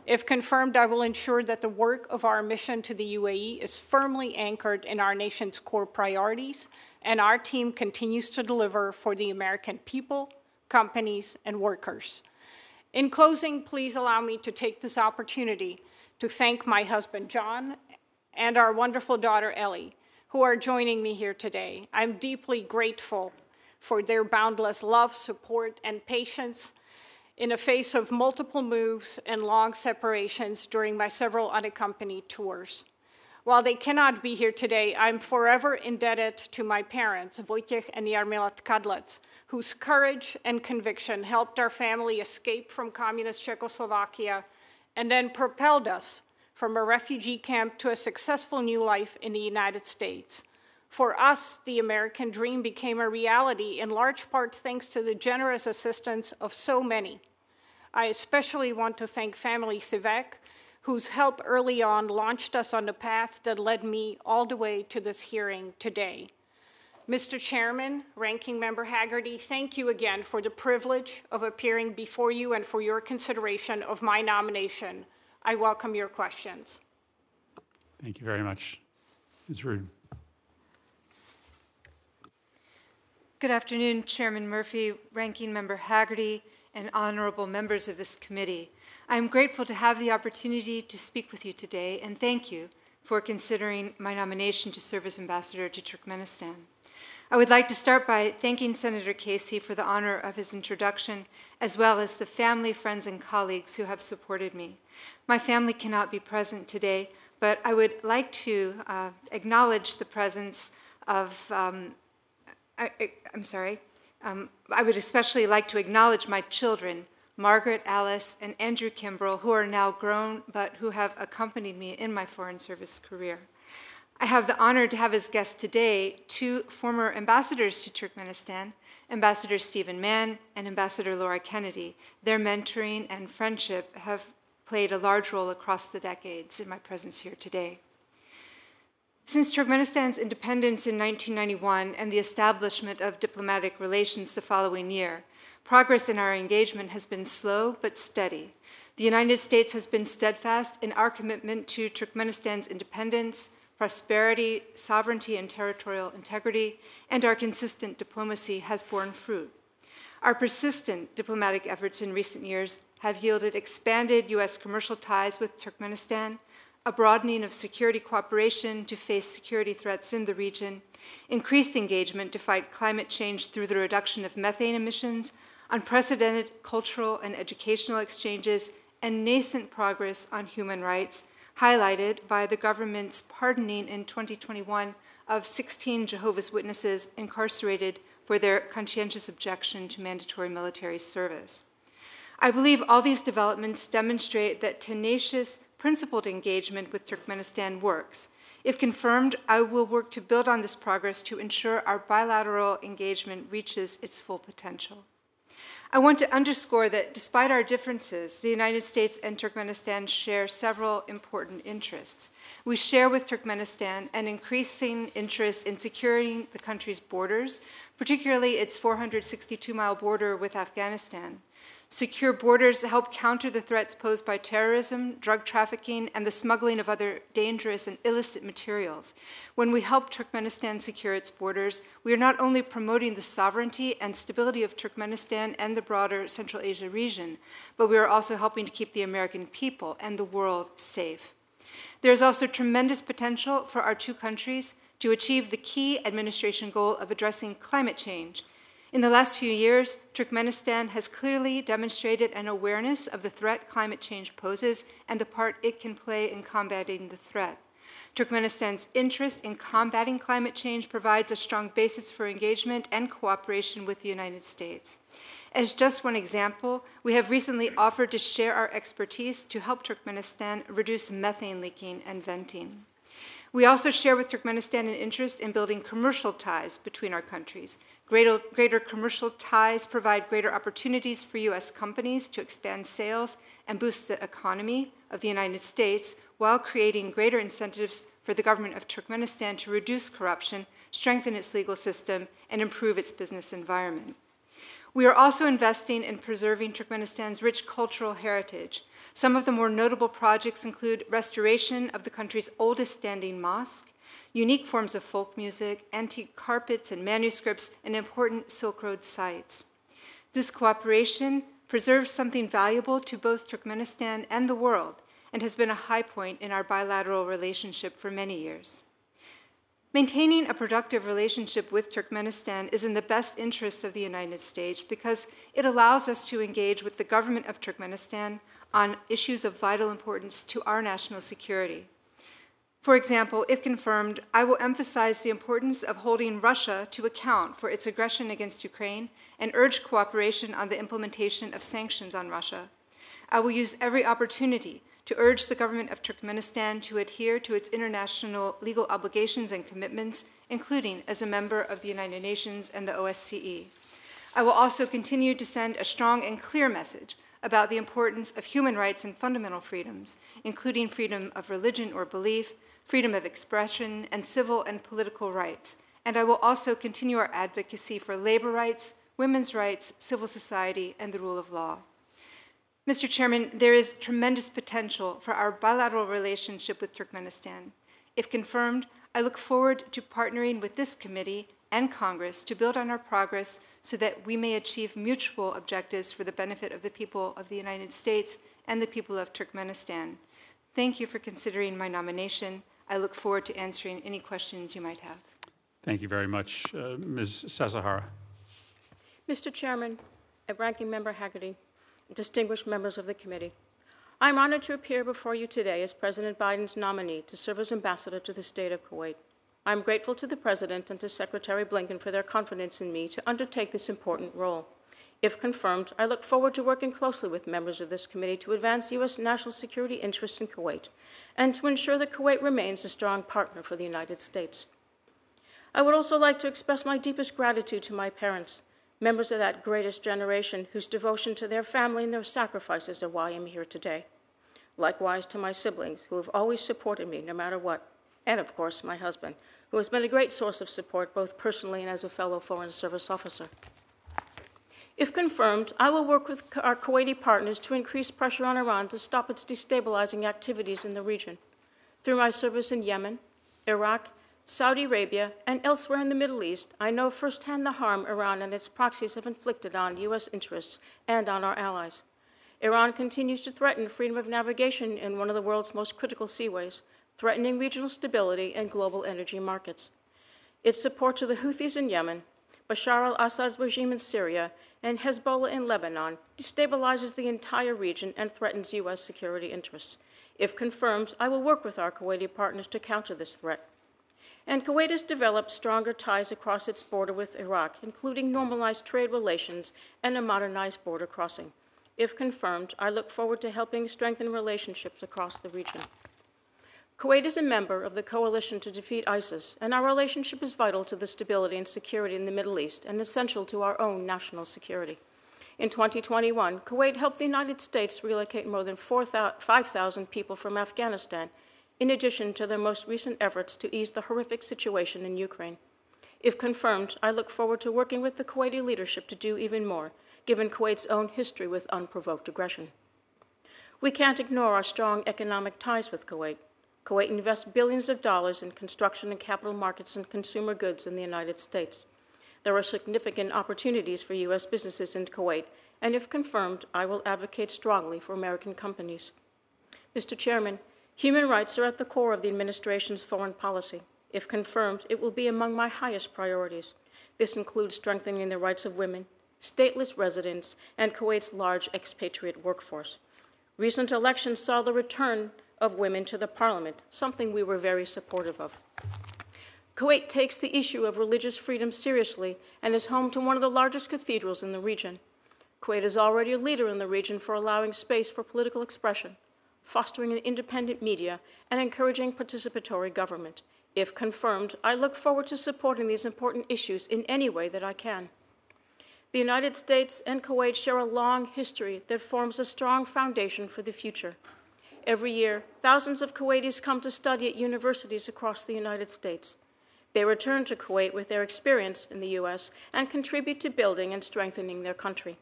S8: If confirmed, I will ensure that the work of our mission to the UAE is firmly anchored in our nation's core priorities, and our team continues to deliver for the American people, companies, and workers. In closing, please allow me to take this opportunity to thank my husband, John, and our wonderful daughter, Ellie, who are joining me here today. I'm deeply grateful for their boundless love, support, and patience in the face of multiple moves and long separations during my several unaccompanied tours. While they cannot be here today, I'm forever indebted to my parents, Wojciech and Jarmila Tkadlec, whose courage and conviction helped our family escape from communist Czechoslovakia and then propelled us from a refugee camp to a successful new life in the United States. For us, the American dream became a reality in large part thanks to the generous assistance of so many. I especially want to thank Family Sivek, whose help early on launched us on the path that led me all the way to this hearing today. Mr. Chairman, Ranking Member Hagerty, thank you again for the privilege of appearing before you and for your consideration of my nomination. I welcome your questions.
S1: Thank you very much. Ms. Rood.
S9: Good afternoon, Chairman Murphy, Ranking Member Hagerty, and honorable members of this committee. I am grateful to have the opportunity to speak with you today, and thank you for considering my nomination to serve as ambassador to Turkmenistan. I would like to start by thanking Senator Casey for the honor of his introduction, as well as the family, friends, and colleagues who have supported me. My family cannot be present today, but I would like to uh, acknowledge the presence of, um, I, am sorry, um, I would especially like to acknowledge my children, Margaret, Alice, and Andrew Kimbrell, who are now grown but who have accompanied me in my Foreign Service career. I have the honor to have as guests today two former ambassadors to Turkmenistan, Ambassador Stephen Mann and Ambassador Laura Kennedy. Their mentoring and friendship have played a large role across the decades in my presence here today. Since Turkmenistan's independence in 1991 and the establishment of diplomatic relations the following year, progress in our engagement has been slow but steady. The United States has been steadfast in our commitment to Turkmenistan's independence, prosperity, sovereignty, and territorial integrity, and our consistent diplomacy has borne fruit. Our persistent diplomatic efforts in recent years have yielded expanded U.S. commercial ties with Turkmenistan, a broadening of security cooperation to face security threats in the region, increased engagement to fight climate change through the reduction of methane emissions, unprecedented cultural and educational exchanges, and nascent progress on human rights, highlighted by the government's pardoning in 2021 of 16 Jehovah's Witnesses incarcerated for their conscientious objection to mandatory military service. I believe all these developments demonstrate that tenacious principled engagement with Turkmenistan works. If confirmed, I will work to build on this progress to ensure our bilateral engagement reaches its full potential. I want to underscore that despite our differences, the United States and Turkmenistan share several important interests. We share with Turkmenistan an increasing interest in securing the country's borders, particularly its 462 mile border with Afghanistan. Secure borders help counter the threats posed by terrorism, drug trafficking, and the smuggling of other dangerous and illicit materials. When we help Turkmenistan secure its borders, we are not only promoting the sovereignty and stability of Turkmenistan and the broader Central Asia region, but we are also helping to keep the American people and the world safe. There is also tremendous potential for our two countries to achieve the key administration goal of addressing climate change in the last few years, Turkmenistan has clearly demonstrated an awareness of the threat climate change poses and the part it can play in combating the threat. Turkmenistan's interest in combating climate change provides a strong basis for engagement and cooperation with the United States. As just one example, we have recently offered to share our expertise to help Turkmenistan reduce methane leaking and venting. We also share with Turkmenistan an interest in building commercial ties between our countries. Greater, greater commercial ties provide greater opportunities for U.S. companies to expand sales and boost the economy of the United States while creating greater incentives for the government of Turkmenistan to reduce corruption, strengthen its legal system, and improve its business environment. We are also investing in preserving Turkmenistan's rich cultural heritage. Some of the more notable projects include restoration of the country's oldest standing mosque, unique forms of folk music, antique carpets and manuscripts, and important Silk Road sites. This cooperation preserves something valuable to both Turkmenistan and the world and has been a high point in our bilateral relationship for many years. Maintaining a productive relationship with Turkmenistan is in the best interests of the United States because it allows us to engage with the government of Turkmenistan on issues of vital importance to our national security. For example, if confirmed, I will emphasize the importance of holding Russia to account for its aggression against Ukraine and urge cooperation on the implementation of sanctions on Russia. I will use every opportunity to urge the government of Turkmenistan to adhere to its international legal obligations and commitments, including as a member of the United Nations and the OSCE. I will also continue to send a strong and clear message about the importance of human rights and fundamental freedoms, including freedom of religion or belief, freedom of expression, and civil and political rights. And I will also continue our advocacy for labor rights, women's rights, civil society, and the rule of law. Mr. Chairman, there is tremendous potential for our bilateral relationship with Turkmenistan. If confirmed, I look forward to partnering with this committee and Congress to build on our progress so that we may achieve mutual objectives for the benefit of the people of the United States and the people of Turkmenistan. Thank you for considering my nomination. I look forward to answering any questions you might have.
S1: Thank you very much, uh, Ms. Sasahara.
S10: Mr. Chairman, and Ranking Member Hagerty, distinguished members of the committee, I'm honored to appear before you today as President Biden's nominee to serve as ambassador to the state of Kuwait. I'm grateful to the President and to Secretary Blinken for their confidence in me to undertake this important role. If confirmed, I look forward to working closely with members of this committee to advance U.S. national security interests in Kuwait and to ensure that Kuwait remains a strong partner for the United States. I would also like to express my deepest gratitude to my parents, members of that greatest generation whose devotion to their family and their sacrifices are why I'm here today. Likewise to my siblings, who have always supported me no matter what, and of course my husband, who has been a great source of support both personally and as a fellow Foreign Service officer. If confirmed, I will work with our Kuwaiti partners to increase pressure on Iran to stop its destabilizing activities in the region. Through my service in Yemen, Iraq, Saudi Arabia, and elsewhere in the Middle East, I know firsthand the harm Iran and its proxies have inflicted on U.S. interests and on our allies. Iran continues to threaten freedom of navigation in one of the world's most critical seaways, threatening regional stability and global energy markets. Its support to the Houthis in Yemen, Bashar al Assad's regime in Syria, and Hezbollah in Lebanon destabilizes the entire region and threatens U.S. security interests. If confirmed, I will work with our Kuwaiti partners to counter this threat. And Kuwait has developed stronger ties across its border with Iraq, including normalized trade relations and a modernized border crossing. If confirmed, I look forward to helping strengthen relationships across the region. Kuwait is a member of the coalition to defeat ISIS, and our relationship is vital to the stability and security in the Middle East and essential to our own national security. In 2021, Kuwait helped the United States relocate more than 5,000 people from Afghanistan, in addition to their most recent efforts to ease the horrific situation in Ukraine. If confirmed, I look forward to working with the Kuwaiti leadership to do even more, given Kuwait's own history with unprovoked aggression. We can't ignore our strong economic ties with Kuwait. Kuwait invests billions of dollars in construction and capital markets and consumer goods in the United States. There are significant opportunities for U.S. businesses in Kuwait, and if confirmed, I will advocate strongly for American companies. Mr. Chairman, human rights are at the core of the administration's foreign policy. If confirmed, it will be among my highest priorities. This includes strengthening the rights of women, stateless residents, and Kuwait's large expatriate workforce. Recent elections saw the return of women to the parliament, something we were very supportive of. Kuwait takes the issue of religious freedom seriously and is home to one of the largest cathedrals in the region. Kuwait is already a leader in the region for allowing space for political expression, fostering an independent media, and encouraging participatory government. If confirmed, I look forward to supporting these important issues in any way that I can. The United States and Kuwait share a long history that forms a strong foundation for the future. Every year, thousands of Kuwaitis come to study at universities across the United States. They return to Kuwait with their experience in the U.S. and contribute to building and strengthening their country.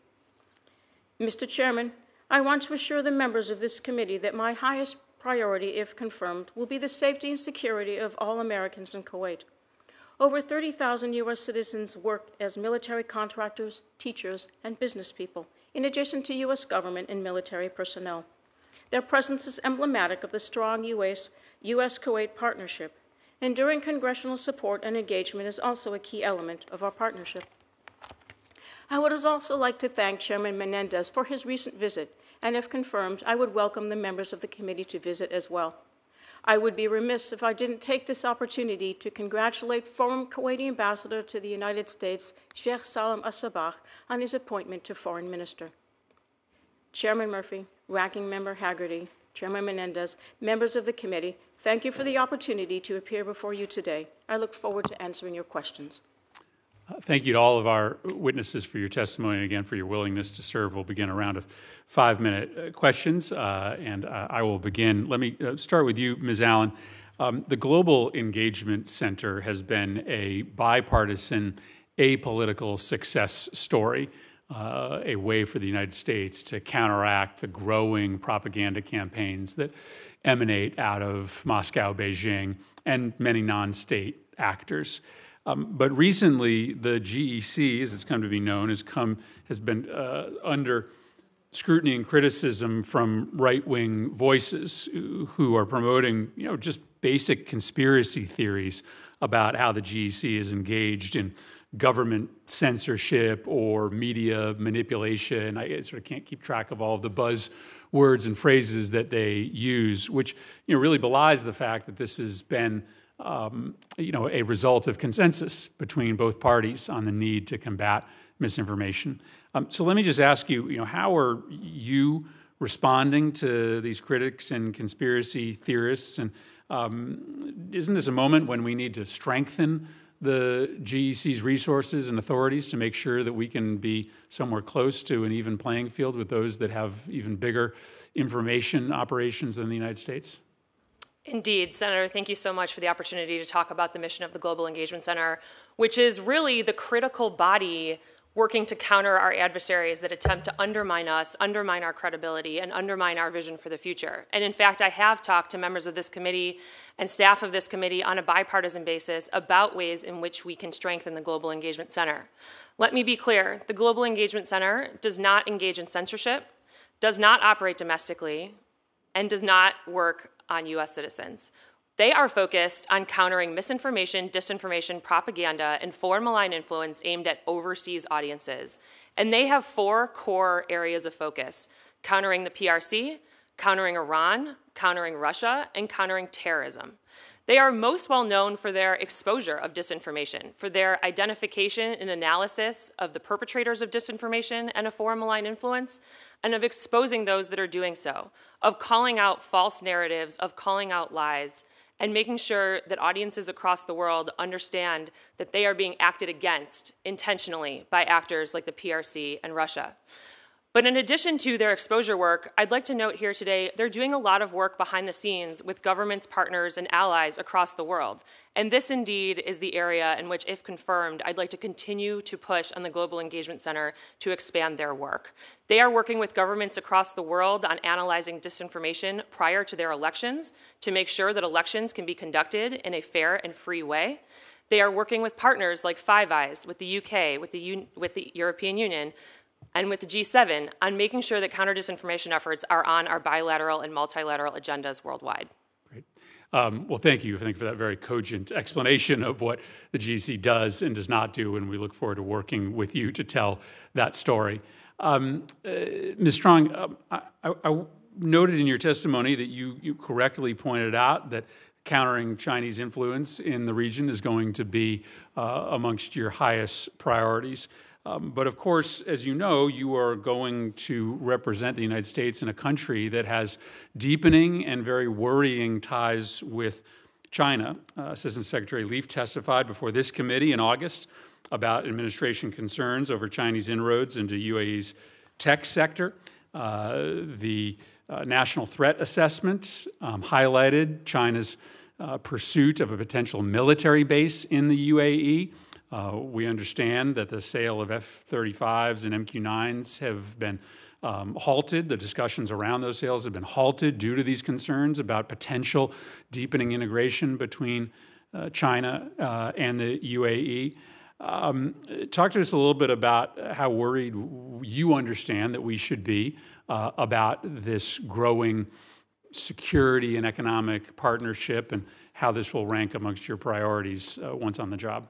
S10: Mr. Chairman, I want to assure the members of this committee that my highest priority, if confirmed, will be the safety and security of all Americans in Kuwait. Over 30,000 U.S. citizens work as military contractors, teachers, and business people, in addition to U.S. government and military personnel. Their presence is emblematic of the strong U.S. US Kuwait partnership. Enduring congressional support and engagement is also a key element of our partnership. I would also like to thank Chairman Menendez for his recent visit, and if confirmed, I would welcome the members of the committee to visit as well. I would be remiss if I didn't take this opportunity to congratulate former Kuwaiti ambassador to the United States, Sheikh Salam As-Sabah, on his appointment to foreign minister. Chairman Murphy, Ranking Member Hagerty, Chairman Menendez, members of the committee, thank you for the opportunity to appear before you today. I look forward to answering your questions.
S1: Thank you to all of our witnesses for your testimony and again for your willingness to serve. We'll begin a round of five minute uh, questions, uh, and uh, I will begin. Let me uh, start with you, Ms. Allen. Um, the Global Engagement Center has been a bipartisan, apolitical success story uh, a way for the United States to counteract the growing propaganda campaigns that emanate out of Moscow, Beijing, and many non state actors. Um, but recently, the GEC, as it's come to be known, has come has been uh, under scrutiny and criticism from right-wing voices who are promoting, you know, just basic conspiracy theories about how the GEC is engaged in government censorship or media manipulation. I sort of can't keep track of all of the buzz words and phrases that they use, which you know really belies the fact that this has been um, you know a result of consensus between both parties on the need to combat misinformation. Um, so let me just ask you, you know, how are you responding to these critics and conspiracy theorists? And um, isn't this a moment when we need to strengthen the GEC's resources and authorities to make sure that we can be somewhere close to an even playing field with those that have even bigger information operations than the United States?
S7: Indeed, Senator, thank you so much for the opportunity to talk about the mission of the Global Engagement Center, which is really the critical body working to counter our adversaries that attempt to undermine us, undermine our credibility, and undermine our vision for the future. And in fact, I have talked to members of this committee and staff of this committee on a bipartisan basis about ways in which we can strengthen the Global Engagement Center. Let me be clear the Global Engagement Center does not engage in censorship, does not operate domestically, and does not work on US citizens. They are focused on countering misinformation, disinformation, propaganda, and foreign malign influence aimed at overseas audiences. And they have four core areas of focus countering the PRC, countering Iran, countering Russia, and countering terrorism. They are most well known for their exposure of disinformation, for their identification and analysis of the perpetrators of disinformation and a foreign malign influence, and of exposing those that are doing so, of calling out false narratives, of calling out lies, and making sure that audiences across the world understand that they are being acted against intentionally by actors like the PRC and Russia. But in addition to their exposure work, I'd like to note here today they're doing a lot of work behind the scenes with governments, partners, and allies across the world. And this indeed is the area in which, if confirmed, I'd like to continue to push on the Global Engagement Center to expand their work. They are working with governments across the world on analyzing disinformation prior to their elections to make sure that elections can be conducted in a fair and free way. They are working with partners like Five Eyes, with the UK, with the, U- with the European Union, and with the G7 on making sure that counter disinformation efforts are on our bilateral and multilateral agendas worldwide.
S1: Great. Um, well, thank you. I think for that very cogent explanation of what the GC does and does not do, and we look forward to working with you to tell that story. Um, uh, Ms. Strong, uh, I, I, noted in your testimony that you, you correctly pointed out that countering Chinese influence in the region is going to be uh, amongst your highest priorities. Um, but of course, as you know, you are going to represent the United States in a country that has deepening and very worrying ties with China. Uh, Assistant Secretary Leaf testified before this committee in August about administration concerns over Chinese inroads into UAE's tech sector. Uh, the uh, national threat assessment um, highlighted China's uh, pursuit of a potential military base in the UAE. Uh, we understand that the sale of F 35s and MQ 9s have been um, halted. The discussions around those sales have been halted due to these concerns about potential deepening integration between uh, China uh, and the UAE. Um, talk to us a little bit about how worried you understand that we should be uh, about this growing security and economic partnership and how this will rank amongst your priorities uh, once on the job.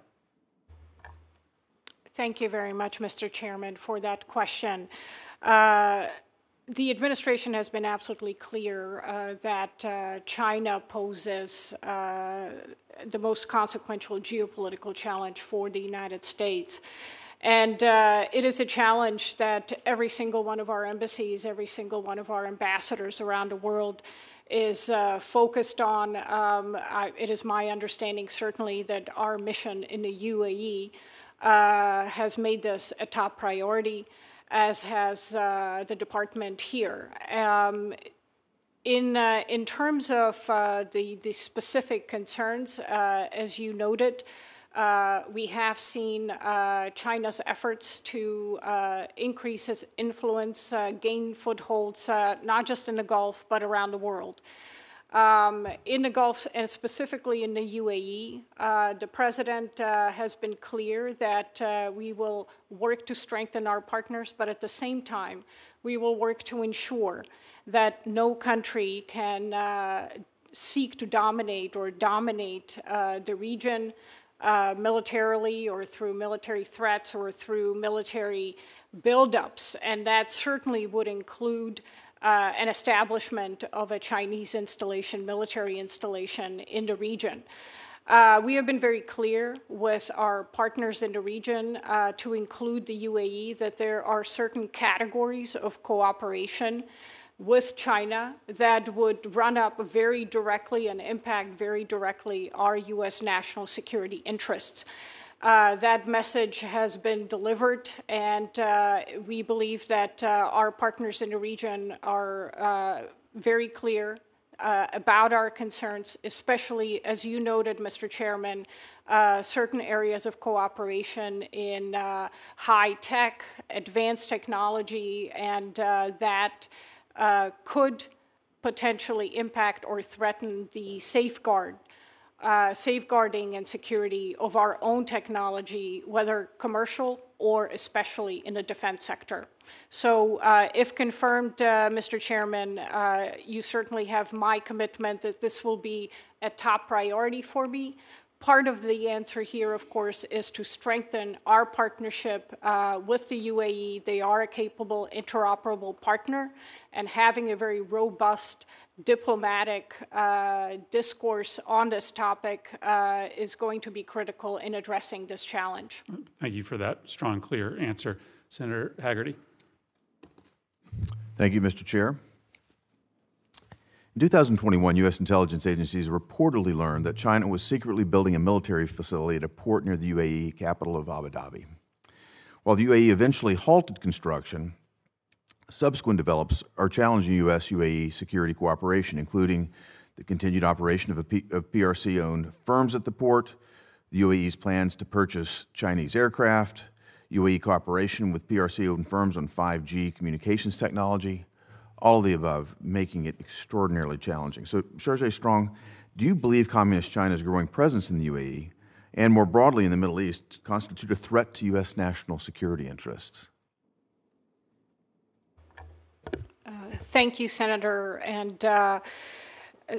S8: Thank you very much, Mr. Chairman, for that question. Uh, the administration has been absolutely clear uh, that uh, China poses uh, the most consequential geopolitical challenge for the United States. And uh, it is a challenge that every single one of our embassies, every single one of our ambassadors around the world is uh, focused on. Um, I, it is my understanding, certainly, that our mission in the UAE uh, has made this a top priority, as has uh, the department here. Um, in, uh, in terms of uh, the, the specific concerns, uh, as you noted, uh, we have seen China's efforts to increase its influence, gain footholds, not just in the Gulf, but around the world. Um, in the Gulf, and specifically in the UAE, uh, the president has been clear that we will work to strengthen our partners, but at the same time, we will work to ensure that no country can seek to dominate or dominate the region uh, militarily or through military threats or through military buildups, and that certainly would include uh, an establishment of a Chinese installation, military installation in the region. Uh, we have been very clear with our partners in the region uh, to include the UAE that there are certain categories of cooperation with China that would run up very directly and impact very directly our U.S. national security interests. Uh, that message has been delivered, and uh, we believe that uh, our partners in the region are uh, very clear uh, about our concerns, especially, as you noted, Mr. Chairman, certain areas of cooperation in high tech, advanced technology, and that could potentially impact or threaten the safeguard, uh, safeguarding and security of our own technology, whether commercial or especially in the defense sector. So, uh, if confirmed, uh, Mr. Chairman, uh, you certainly have my commitment that this will be a top priority for me. Part of the answer here, of course, is to strengthen our partnership uh, with the UAE. They are a capable, interoperable partner, and having a very robust diplomatic uh, discourse on this topic uh, is going to be critical in addressing this challenge.
S1: Thank you for that strong, clear answer. Senator Hagerty.
S5: Thank you, Mr. Chair. In 2021, U.S. intelligence agencies reportedly learned that China was secretly building a military facility at a port near the UAE capital of Abu Dhabi. While the UAE eventually halted construction, subsequent develops are challenging U.S. UAE security cooperation, including the continued operation of, P- of PRC owned firms at the port, the UAE's plans to purchase Chinese aircraft, UAE cooperation with PRC owned firms on 5G communications technology, all of the above, making it extraordinarily challenging. So, Chargé Strong, do you believe Communist China's growing presence in the UAE and more broadly in the Middle East constitute a threat to U.S. national security interests?
S8: Uh, thank you, Senator. And uh,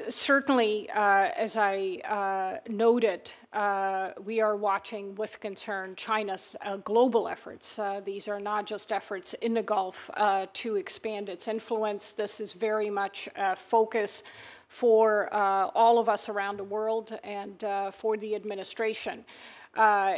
S8: Certainly, uh, as I uh, noted, uh, we are watching with concern China's uh, global efforts. Uh, these are not just efforts in the Gulf to expand its influence. This is very much a focus for all of us around the world and for the administration.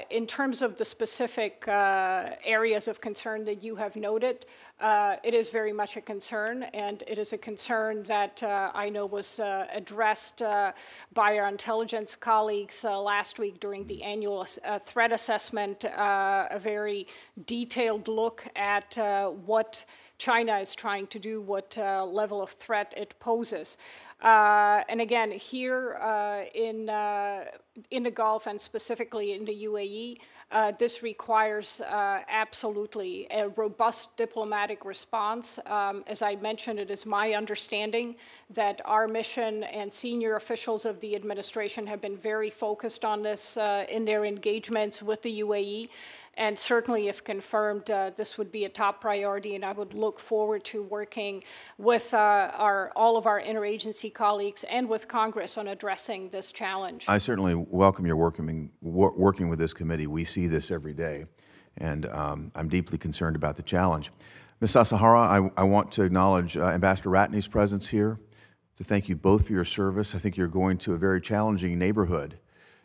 S8: In terms of the specific areas of concern that you have noted, uh, it is very much a concern, and it is a concern that uh, I know was uh, addressed uh, by our intelligence colleagues last week during the annual threat assessment, a very detailed look at what China is trying to do, what level of threat it poses. Uh, and again, here uh, in, uh, in the Gulf and specifically in the UAE, uh, this requires uh, absolutely a robust diplomatic response. Um, as I mentioned, it is my understanding that our mission and senior officials of the administration have been very focused on this uh, in their engagements with the UAE. And certainly, if confirmed, uh, this would be a top priority, and I would look forward to working with uh, our, all of our interagency colleagues and with Congress on addressing this challenge.
S5: I certainly welcome your working, working with this committee. We see this every day, and um, I'm deeply concerned about the challenge. Ms. Asahara, I, I want to acknowledge uh, Ambassador Ratney's presence here, to thank you both for your service. I think you're going to a very challenging neighborhood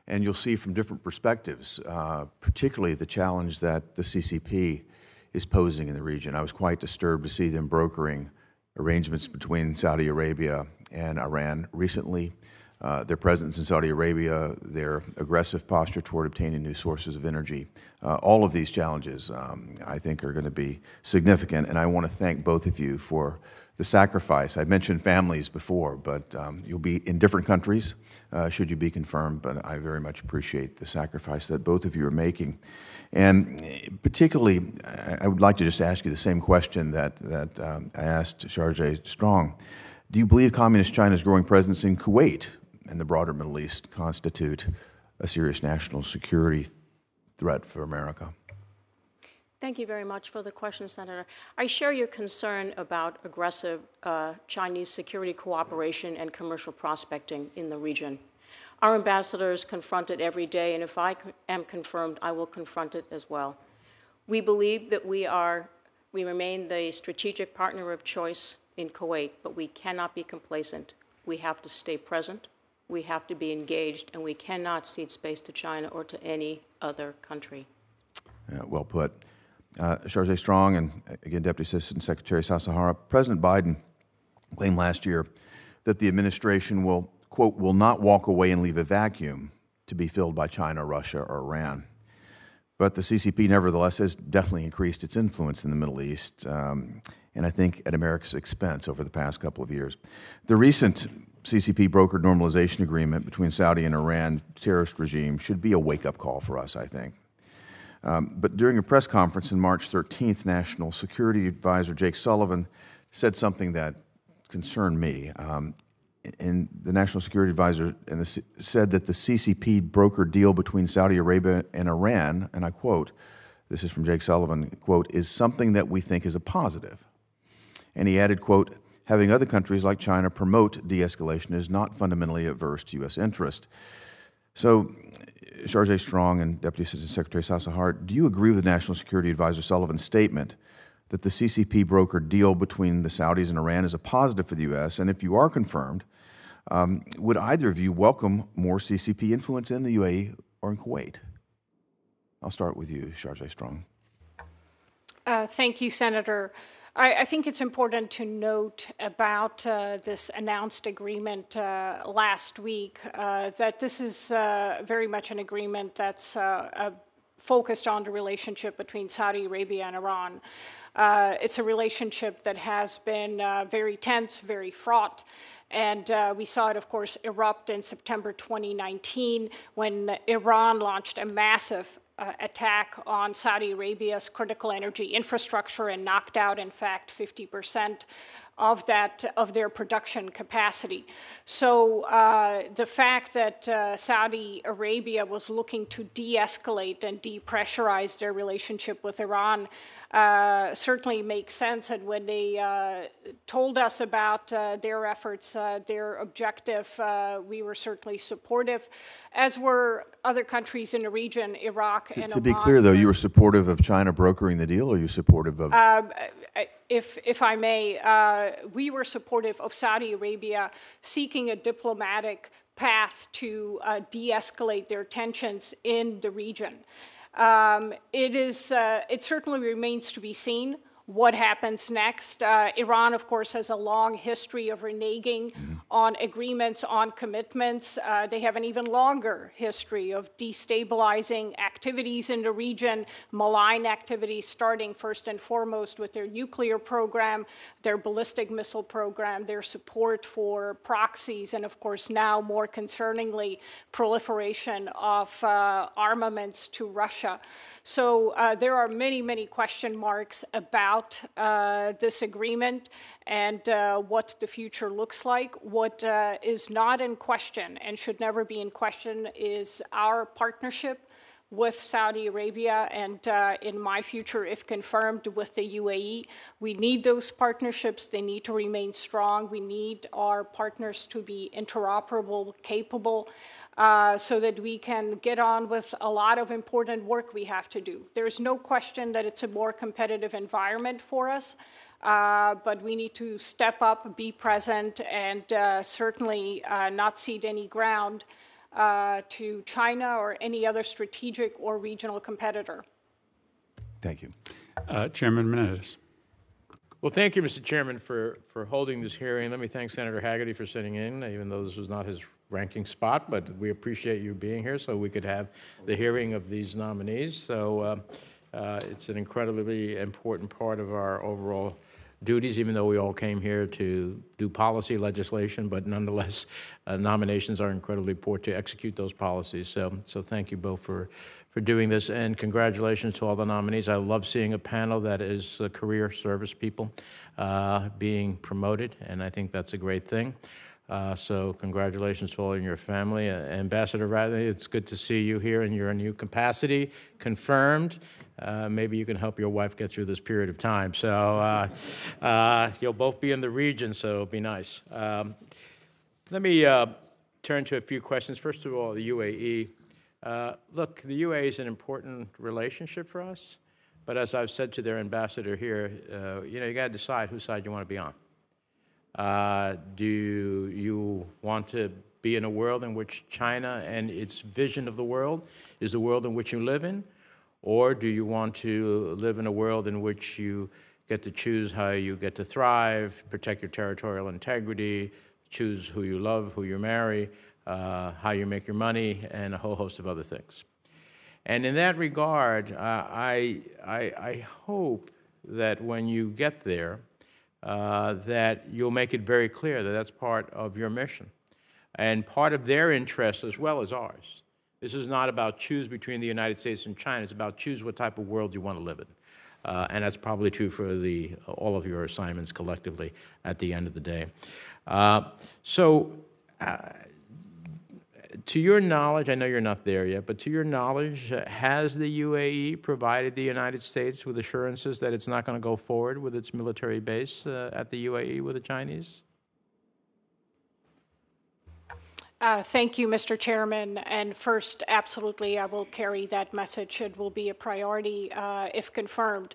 S5: and you'll see from different perspectives, uh, particularly the challenge that the CCP is posing in the region. I was quite disturbed to see them brokering arrangements between Saudi Arabia and Iran recently. Uh, their presence in Saudi Arabia, their aggressive posture toward obtaining new sources of energy, uh, all of these challenges, um, I think, are going to be significant. And I want to thank both of you for the sacrifice. I mentioned families before, but um, you'll be in different countries uh, should you be confirmed. But I very much appreciate the sacrifice that both of you are making. And particularly, I would like to just ask you the same question that, that um, I asked Chargé Strong. Do you believe Communist China's growing presence in Kuwait and the broader Middle East constitute a serious national security threat for America?
S10: Thank you very much for the question, Senator. I share your concern about aggressive uh, Chinese security cooperation and commercial prospecting in the region. Our ambassador is confronted every day, and if I am confirmed, I will confront it as well. We believe that we are, we remain the strategic partner of choice in Kuwait, but we cannot be complacent. We have to stay present, we have to be engaged, and we cannot cede space to China or to any other country.
S5: Yeah, well put. Uh, Strong and again Deputy Assistant Secretary Asahara, President Biden claimed last year that the administration will, quote, will not walk away and leave a vacuum to be filled by China, Russia, or Iran. But the CCP, nevertheless, has definitely increased its influence in the Middle East, um, and I think at America's expense over the past couple of years. The recent CCP brokered normalization agreement between Saudi and Iran terrorist regime should be a wake up call for us, I think. Um, but during a press conference on March 13th, National Security Advisor Jake Sullivan said something that concerned me. Um, and the National Security Advisor the, said that the CCP brokered deal between Saudi Arabia and Iran, and I quote, this is from Jake Sullivan, quote, is something that we think is a positive. And he added, quote, having other countries like China promote de escalation is not fundamentally adverse to U.S. interest. So Chargé Strong and Deputy Assistant Secretary Sasahara, do you agree with National Security Advisor Sullivan's statement that the CCP brokered deal between the Saudis and Iran is a positive for the U.S.? And if you are confirmed, um, would either of you welcome more CCP influence in the UAE or in Kuwait? I'll start with you, Chargé Strong.
S8: Uh, thank you, Senator. I, I, think it's important to note about uh, this announced agreement uh, last week uh, that this is uh, very much an agreement that's uh, focused on the relationship between Saudi Arabia and Iran. Uh, it's a relationship that has been very tense, very fraught. And uh, we saw it, of course, erupt in September 2019 when Iran launched a massive uh, attack on Saudi Arabia's critical energy infrastructure and knocked out, in fact, 50% of that of their production capacity. So uh, the fact that uh, Saudi Arabia was looking to de-escalate and depressurize their relationship with Iran uh, certainly makes sense. And when they uh, told us about uh, their efforts, uh, their objective, we were certainly supportive, as were other countries in the region, Iraq
S5: to,
S8: and
S5: To be clear, though, you were supportive of China brokering the deal, or you supportive of?
S8: Um, if, if I may, we were supportive of Saudi Arabia seeking a diplomatic path to uh, de escalate their tensions in the region. Um, it, is, uh, it certainly remains to be seen what happens next. Uh, Iran, of course, has a long history of reneging mm-hmm. on agreements, on commitments. Uh, they have an even longer history of destabilizing activities in the region, malign activities, starting first and foremost with their nuclear program, their ballistic missile program, their support for proxies, and of course, now more concerningly, proliferation of uh, armaments to Russia. So uh, there are many, many question marks about uh, this agreement and uh, what the future looks like. What uh, is not in question and should never be in question is our partnership with Saudi Arabia and uh, in my future, if confirmed, with the UAE. We need those partnerships. They need to remain strong. We need our partners to be interoperable, capable uh, so that we can get on with a lot of important work we have to do. There's no question that it's a more competitive environment for us, uh, but we need to step up, be present, and uh, certainly uh, not cede any ground uh, to China or any other strategic or regional competitor.
S5: Thank you.
S1: Chairman Menendez.
S11: Well, thank you, Mr. Chairman, for, for holding this hearing. Let me thank Senator Hagerty for sitting in, even though this was not his ranking spot, but we appreciate you being here so we could have the hearing of these nominees. So uh, uh, it's an incredibly important part of our overall duties, even though we all came here to do policy legislation, but nonetheless, uh, nominations are incredibly important to execute those policies. So, so thank you both for, for doing this, and congratulations to all the nominees. I love seeing a panel that is uh, career service people uh, being promoted, and I think that's a great thing. Uh, so congratulations to all in your family. Uh, Ambassador Ratney, it's good to see you here in your new capacity, confirmed. Uh, maybe you can help your wife get through this period of time. So uh, uh, you'll both be in the region, so it'll be nice. Um, let me uh, turn to a few questions. First of all, the UAE. look, the UAE is an important relationship for us, but as I've said to their ambassador here, you know, you got to decide whose side you want to be on. Uh, do you want to be in a world in which China and its vision of the world is the world in which you live in? Or do you want to live in a world in which you get to choose how you get to thrive, protect your territorial integrity, choose who you love, who you marry, uh, how you make your money, and a whole host of other things? And in that regard, uh, I, I, I hope that when you get there, uh, that you'll make it very clear that that's part of your mission and part of their interest as well as ours. This is not about choose between the United States and China. It's about choose what type of world you want to live in. Uh, and that's probably true for the, all of your assignments collectively at the end of the day. Uh, so, uh, to your knowledge, I know you're not there yet, but to your knowledge, has the UAE provided the United States with assurances that it's not going to go forward with its military base uh, at the UAE with the Chinese?
S8: Uh, thank you, Mr. Chairman. And first, absolutely, I will carry that message. It will be a priority uh, if confirmed.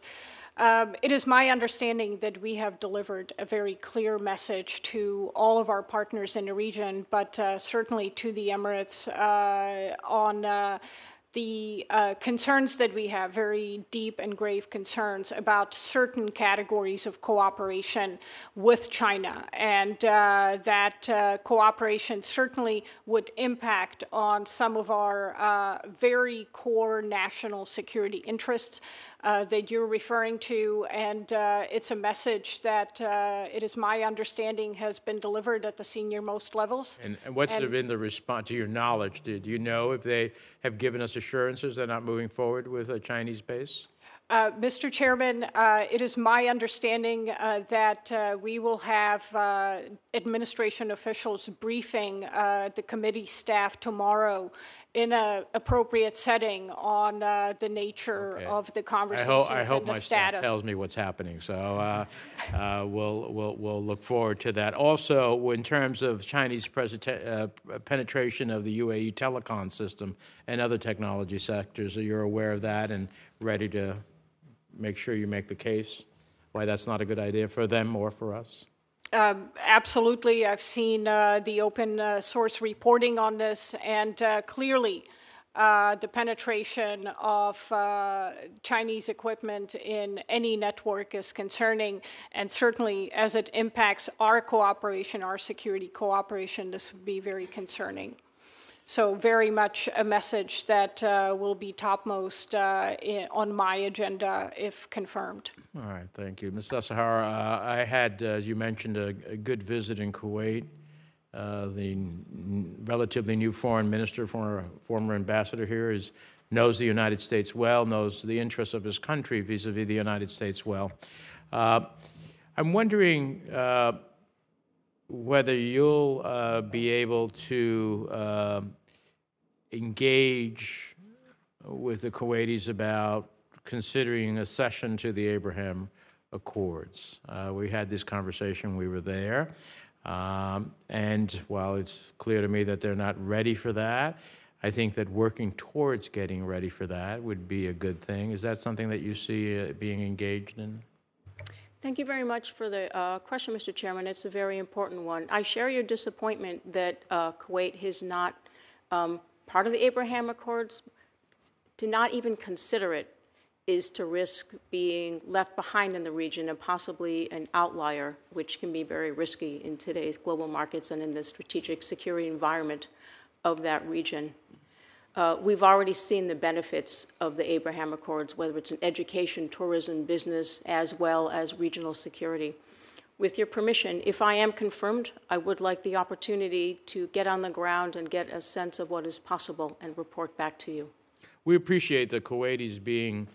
S8: Um, it is my understanding that we have delivered a very clear message to all of our partners in the region, but uh, certainly to the Emirates uh, on uh, the uh, concerns that we have, very deep and grave concerns about certain categories of cooperation with China, and uh, that uh, cooperation certainly would impact on some of our very core national security interests. Uh, that you're referring to, and uh, it's a message that uh, it is my understanding has been delivered at the senior most levels.
S11: And, and what's and, been the response, to your knowledge? Do you know if they have given us assurances they're not moving forward with a Chinese base?
S8: Uh, Mr. Chairman, uh, it is my understanding uh, that uh, we will have uh, administration officials briefing the committee staff tomorrow in an appropriate setting on uh, the nature okay. of the conversation. I hope, I hope my
S11: status. Staff tells me what's happening, so uh, uh, we'll, we'll, we'll look forward to that. Also, in terms of Chinese uh, penetration of the UAE telecom system and other technology sectors, are you're aware of that and ready to make sure you make the case why that's not a good idea for them or for us?
S8: Um, absolutely. I've seen uh, the open uh, source reporting on this, and uh, clearly, uh, the penetration of uh, Chinese equipment in any network is concerning, and certainly as it impacts our cooperation, our security cooperation, this would be very concerning. So, very much a message that uh, will be topmost uh, in, on my agenda if confirmed.
S11: All right, thank you. Ms. Sasahara, uh, I had, uh, as you mentioned, a, a good visit in Kuwait. Uh, the relatively new foreign minister, former, former ambassador here, is, knows the United States well, knows the interests of his country vis a vis the United States well. Uh, I'm wondering whether you'll uh, be able to uh, engage with the Kuwaitis about considering a cession to the Abraham Accords. Uh, we had this conversation, we were there. Um, and while it's clear to me that they're not ready for that, I think that working towards getting ready for that would be a good thing. Is that something that you see uh, being engaged in?
S10: Thank you very much for the uh, question, Mr. Chairman. It's a very important one. I share your disappointment that uh, Kuwait is not um, part of the Abraham Accords. To not even consider it is to risk being left behind in the region and possibly an outlier, which can be very risky in today's global markets and in the strategic security environment of that region. Uh, we've already seen the benefits of the Abraham Accords, whether it's in education, tourism, business, as well as regional security. With your permission, if I am confirmed, I would like the opportunity to get on the ground and get a sense of what is possible and report back to you.
S11: We appreciate the Kuwaitis being,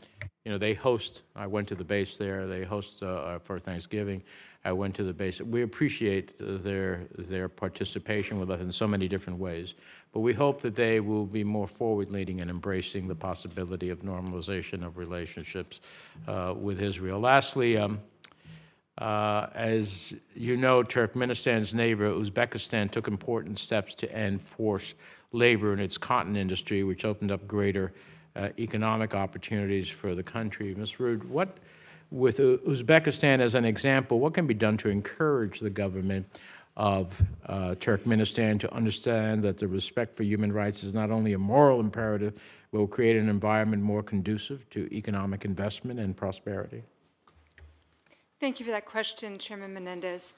S11: you know, they host. I went to the base there. They host uh, uh, for Thanksgiving. I went to the base. We appreciate their their participation with us in so many different ways. But we hope that they will be more forward-leaning and embracing the possibility of normalization of relationships uh, with Israel. Lastly. Um, uh, as you know, Turkmenistan's neighbor, Uzbekistan, took important steps to end forced labor in its cotton industry, which opened up greater uh, economic opportunities for the country. Ms. Rood, what, with Uzbekistan as an example, what can be done to encourage the government of uh, Turkmenistan to understand that the respect for human rights is not only a moral imperative, but will create an environment more conducive to economic investment and prosperity?
S9: Thank you for that question, Chairman Menendez.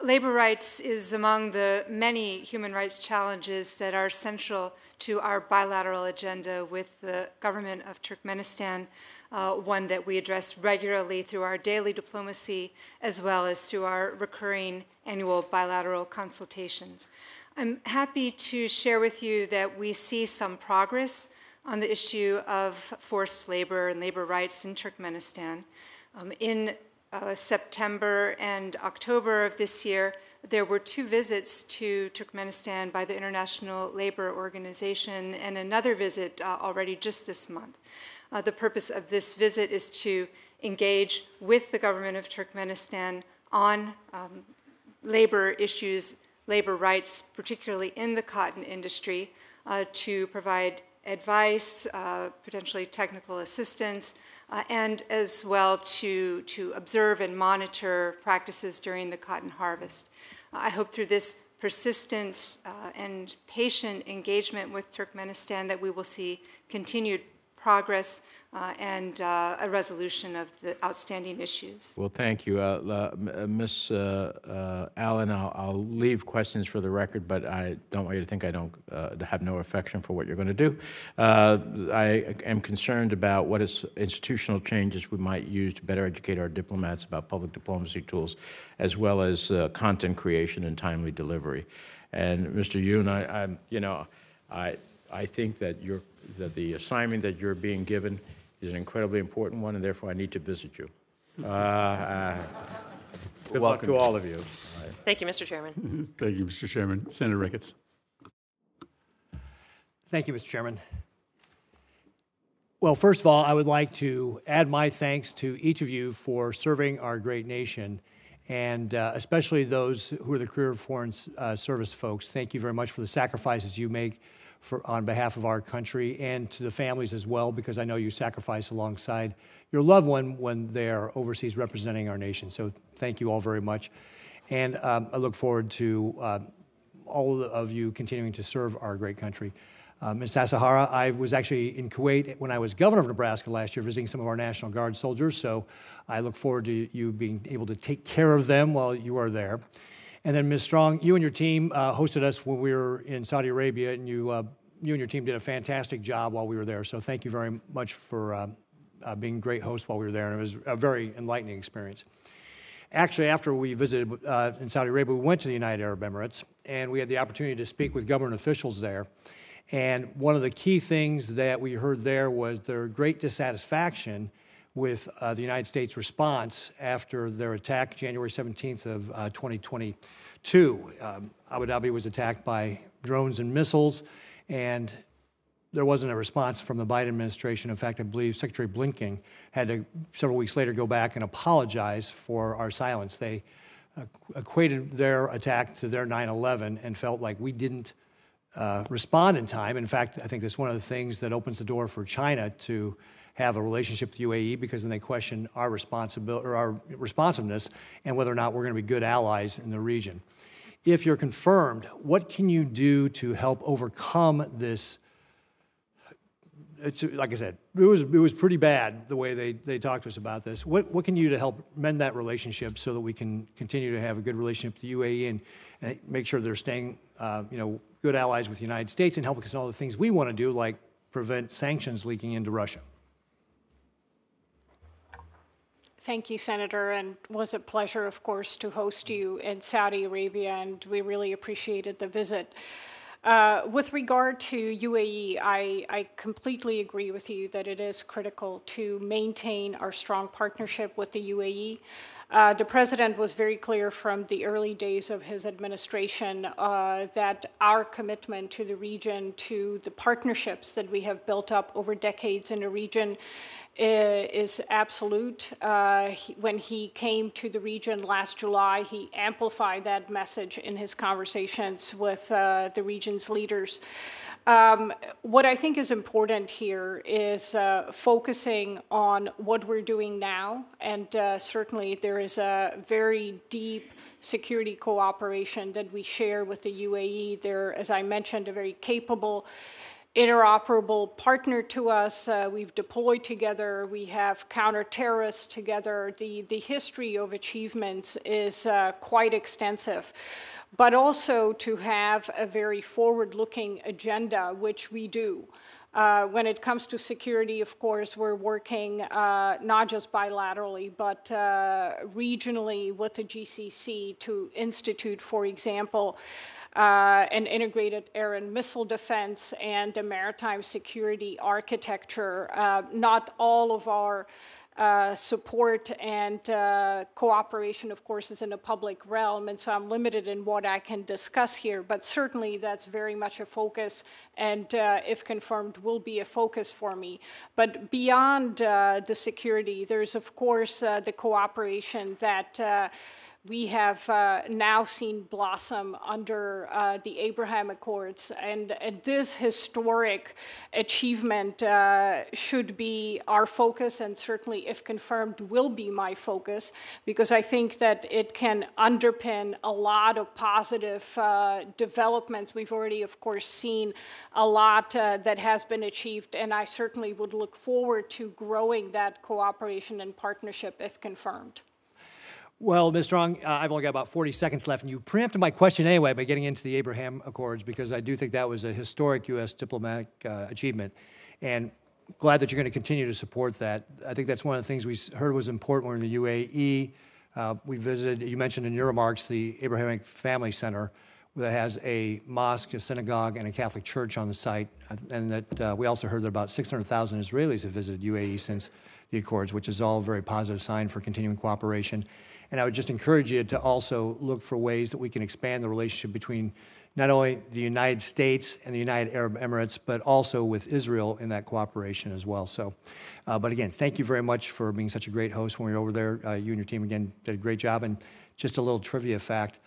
S9: Labor rights is among the many human rights challenges that are central to our bilateral agenda with the government of Turkmenistan, uh, one that we address regularly through our daily diplomacy as well as through our recurring annual bilateral consultations. I'm happy to share with you that we see some progress on the issue of forced labor and labor rights in Turkmenistan. Um, in uh, September and October of this year, there were two visits to Turkmenistan by the International Labor Organization and another visit uh, already just this month. Uh, the purpose of this visit is to engage with the government of Turkmenistan on um, labor issues, labor rights, particularly in the cotton industry, uh, to provide advice, uh, potentially technical assistance, uh, and as well to, to observe and monitor practices during the cotton harvest. I hope through this persistent uh, and patient engagement with Turkmenistan that we will see continued progress uh, and uh, a resolution of the outstanding issues.
S11: Well, thank you. Uh, uh Ms. Uh, uh, Allen, I'll, I'll, leave questions for the record, but I don't want you to think I don't have no affection for what you're going to do. I am concerned about what is institutional changes we might use to better educate our diplomats about public diplomacy tools, as well as content creation and timely delivery. And Mr. Yoon, I, I'm, you know, I, I think that, you that the assignment that you're being given is an incredibly important one, and therefore I need to visit you. Uh, uh, good luck to all of you.
S7: Thank you, Mr. Chairman.
S1: Thank you, Mr. Chairman. Senator Ricketts.
S12: Thank you, Mr. Chairman. Well, first of all, I would like to add my thanks to each of you for serving our great nation, and uh, especially those who are the career foreign uh, service folks. Thank you very much for the sacrifices you make for, on behalf of our country and to the families as well, because I know you sacrifice alongside your loved one when they're overseas representing our nation. So thank you all very much. And um, I look forward to uh, all of you continuing to serve our great country. Uh, Ms. Sasahara, I was actually in Kuwait when I was governor of Nebraska last year visiting some of our National Guard soldiers, so I look forward to you being able to take care of them while you are there. And then, Ms. Strong, you and your team uh, hosted us when we were in Saudi Arabia, and you, uh, you and your team did a fantastic job while we were there. So thank you very much for uh, uh being great hosts while we were there, and it was a very enlightening experience. Actually, after we visited uh, in Saudi Arabia, we went to the United Arab Emirates, and we had the opportunity to speak with government officials there. And one of the key things that we heard there was their great dissatisfaction with uh, the United States response after their attack January 17th of uh, 2022. Um, Abu Dhabi was attacked by drones and missiles, and there wasn't a response from the Biden administration. In fact, I believe Secretary Blinken had to several weeks later go back and apologize for our silence. They uh, equated their attack to their 9 11 and felt like we didn't uh, respond in time. In fact, I think that's one of the things that opens the door for China to have a relationship with the UAE because then they question our responsibility or our responsiveness and whether or not we're going to be good allies in the region. If you're confirmed, what can you do to help overcome this? It's, like I said, it was, it was pretty bad the way they, they talked to us about this. What, what can you do to help mend that relationship so that we can continue to have a good relationship with the UAE and, and make sure they're staying, uh, you know, good allies with the United States and helping us in all the things we want to do, like prevent sanctions leaking into Russia.
S8: Thank you, Senator, and was a pleasure, of course, to host you in Saudi Arabia, and we really appreciated the visit. Uh, with regard to UAE, I, I, completely agree with you that it is critical to maintain our strong partnership with the UAE. Uh, the president was very clear from the early days of his administration uh, that our commitment to the region, to the partnerships that we have built up over decades in the region, is absolute. Uh, he, when he came to the region last July, he amplified that message in his conversations with uh, the region's leaders. Um, what I think is important here is uh, focusing on what we're doing now, and uh, certainly there is a very deep security cooperation that we share with the UAE. They're, as I mentioned, a very capable interoperable partner to us. Uh, we've deployed together. We have counter-terrorists together. The, the history of achievements is uh, quite extensive but also to have a very forward looking agenda, which we do. Uh, when it comes to security, of course, we're working uh, not just bilaterally, but uh, regionally with the GCC to institute, for example, uh, an integrated air and missile defense and a maritime security architecture. Uh, not all of our uh, support and uh, cooperation, of course, is in a public realm, and so I'm limited in what I can discuss here. But certainly, that's very much a focus, and uh, if confirmed, will be a focus for me. But beyond uh, the security, there's of course uh, the cooperation that we have uh, now seen blossom under uh, the Abraham Accords. And, and this historic achievement uh, should be our focus, and certainly, if confirmed, will be my focus, because I think that it can underpin a lot of positive uh, developments. We've already, of course, seen a lot uh, that has been achieved, and I certainly would look forward to growing that cooperation and partnership if confirmed.
S12: Well, Ms. Strong, uh, I've only got about 40 seconds left, and you preempted my question anyway by getting into the Abraham Accords because I do think that was a historic U.S. diplomatic uh, achievement. And glad that you're going to continue to support that. I think that's one of the things we heard was important when in the UAE. Uh, we visited, you mentioned in your remarks, the Abrahamic Family Center that has a mosque, a synagogue, and a Catholic church on the site. And that uh, we also heard that about 600,000 Israelis have visited UAE since the Accords, which is all a very positive sign for continuing cooperation. And I would just encourage you to also look for ways that we can expand the relationship between not only the United States and the United Arab Emirates, but also with Israel in that cooperation as well. So, uh, but again, thank you very much for being such a great host when we were over there. Uh, you and your team again did a great job. And just a little trivia fact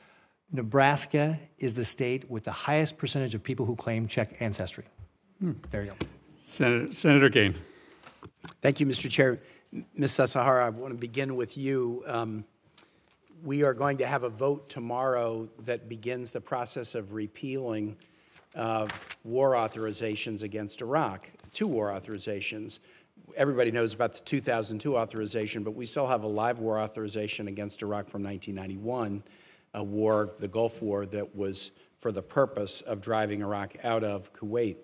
S12: Nebraska is the state with the highest percentage of people who claim Czech ancestry. Hmm. There you go.
S1: Senator, Senator Kaine.
S13: Thank you, Mr. Chair. Ms. Sasahara, I want to begin with you. Um, we are going to have a vote tomorrow that begins the process of repealing uh, war authorizations against Iraq, two war authorizations. Everybody knows about the 2002 authorization, but we still have a live war authorization against Iraq from 1991, a war, the Gulf War, that was for the purpose of driving Iraq out of Kuwait.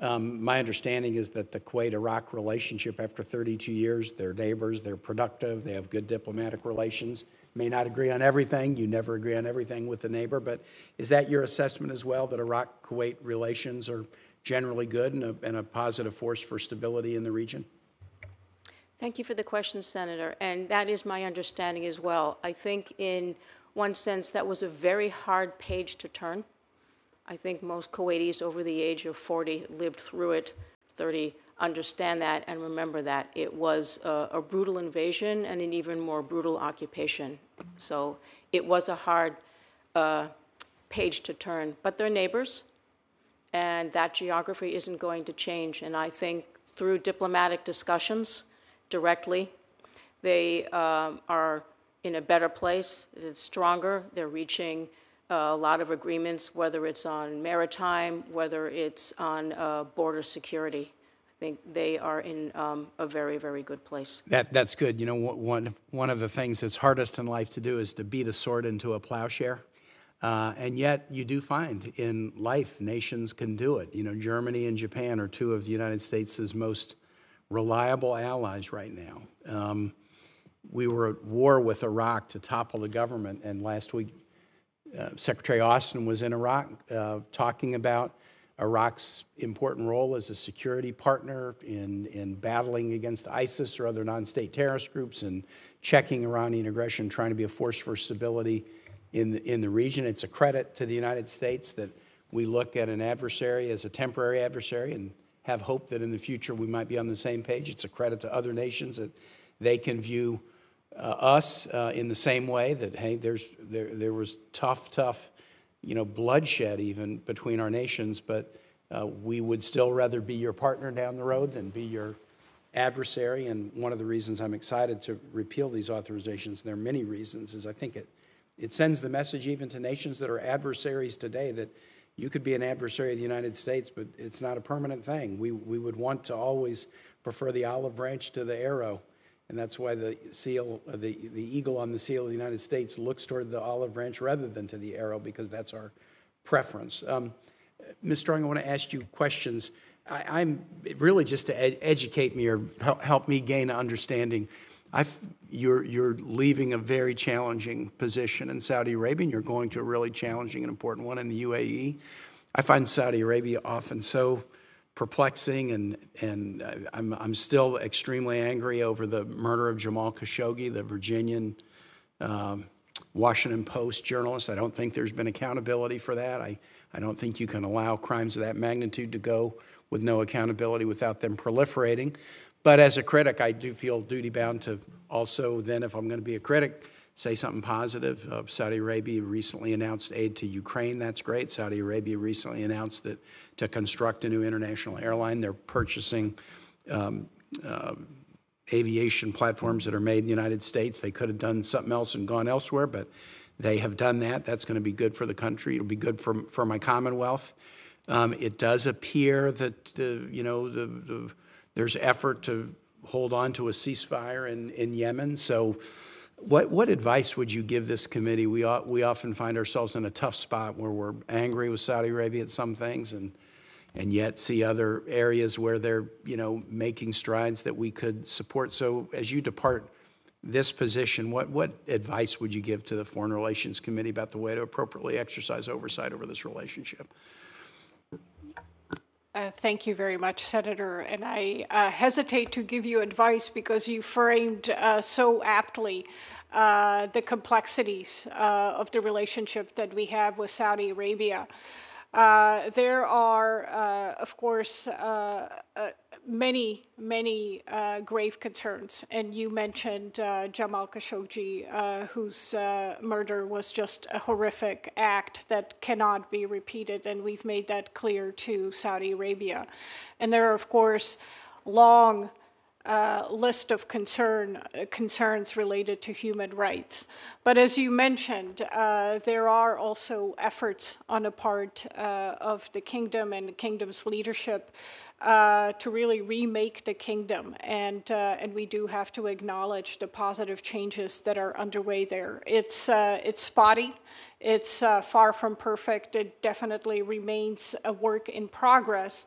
S13: Um, my understanding is that the Kuwait Iraq relationship, after 32 years, they're neighbors, they're productive, they have good diplomatic relations. May not agree on everything, you never agree on everything with the neighbor, but is that your assessment as well, that Iraq Kuwait relations are generally good and a, and a positive force for stability in the region?
S10: Thank you for the question, Senator. And that is my understanding as well. I think, in one sense, that was a very hard page to turn. I think most Kuwaitis over the age of 40 lived through it, 30 understand that and remember that. It was a, a brutal invasion and an even more brutal occupation. So it was a hard uh, page to turn. But they're neighbors, and that geography isn't going to change. And I think through diplomatic discussions directly, they um, are in a better place, it's stronger, they're reaching a lot of agreements, whether it's on maritime, whether it's on uh, border security. I think they are in um, a very, very good place.
S13: That, that's good. You know, one, one of the things that's hardest in life to do is to beat a sword into a plowshare. Uh, and yet, you do find in life, nations can do it. You know, Germany and Japan are two of the United States' most reliable allies right now. Um, we were at war with Iraq to topple the government, and last week uh, Secretary Austin was in Iraq uh, talking about Iraq's important role as a security partner in, in battling against ISIS or other non state terrorist groups and checking Iranian aggression, trying to be a force for stability in the, in the region. It's a credit to the United States that we look at an adversary as a temporary adversary and have hope that in the future we might be on the same page. It's a credit to other nations that they can view uh, us uh, in the same way that hey, there's there there was tough, tough, you know, bloodshed even between our nations, but uh, we would still rather be your partner down the road than be your adversary. And one of the reasons I'm excited to repeal these authorizations, there are many reasons, is I think it it sends the message even to nations that are adversaries today that you could be an adversary of the United States, but it's not a permanent thing. We we would want to always prefer the olive branch to the arrow and that's why the seal, uh, the, the eagle on the seal of the United States looks toward the olive branch rather than to the arrow because that's our preference. Um, Ms. Strong, I want to ask you questions. I, am really just to ed- educate me or help, help me gain an understanding. I've, you're, you're leaving a very challenging position in Saudi Arabia, and you're going to a really challenging and important one in the UAE. I find Saudi Arabia often so perplexing, and, and I'm, I'm still extremely angry over the murder of Jamal Khashoggi, the Virginian um, Washington Post journalist. I don't think there's been accountability for that. I, I don't think you can allow crimes of that magnitude to go with no accountability without them proliferating. But as a critic, I do feel duty bound to also then, if I'm going to be a critic, say something positive. Uh, Saudi Arabia recently announced aid to Ukraine. That's great. Saudi Arabia recently announced that to construct a new international airline, they're purchasing um, uh, aviation platforms that are made in the United States. They could have done something else and gone elsewhere, but they have done that. That's going to be good for the country. It'll be good for, for my Commonwealth. Um, it does appear that uh, you know the, the, there's effort to hold on to a ceasefire in, in Yemen. So what, what advice would you give this committee? We, we often find ourselves in a tough spot where we're angry with Saudi Arabia at some things and, and yet see other areas where they're you know, making strides that we could support. So as you depart this position, what, what advice would you give to the Foreign Relations Committee about the way to appropriately exercise oversight over this relationship?
S8: Uh, thank you very much, Senator. And I uh, hesitate to give you advice because you framed uh, so aptly uh, the complexities uh, of the relationship that we have with Saudi Arabia. There are, of course, many, many uh, grave concerns. And you mentioned uh, Jamal Khashoggi, uh, whose uh, murder was just a horrific act that cannot be repeated. And we've made that clear to Saudi Arabia. And there are, of course, long uh, list of concern, concerns related to human rights. But as you mentioned, uh, there are also efforts on the part of the kingdom and the kingdom's leadership uh, to really remake the kingdom, and uh, and we do have to acknowledge the positive changes that are underway there. It's it's spotty. It's far from perfect. It definitely remains a work in progress.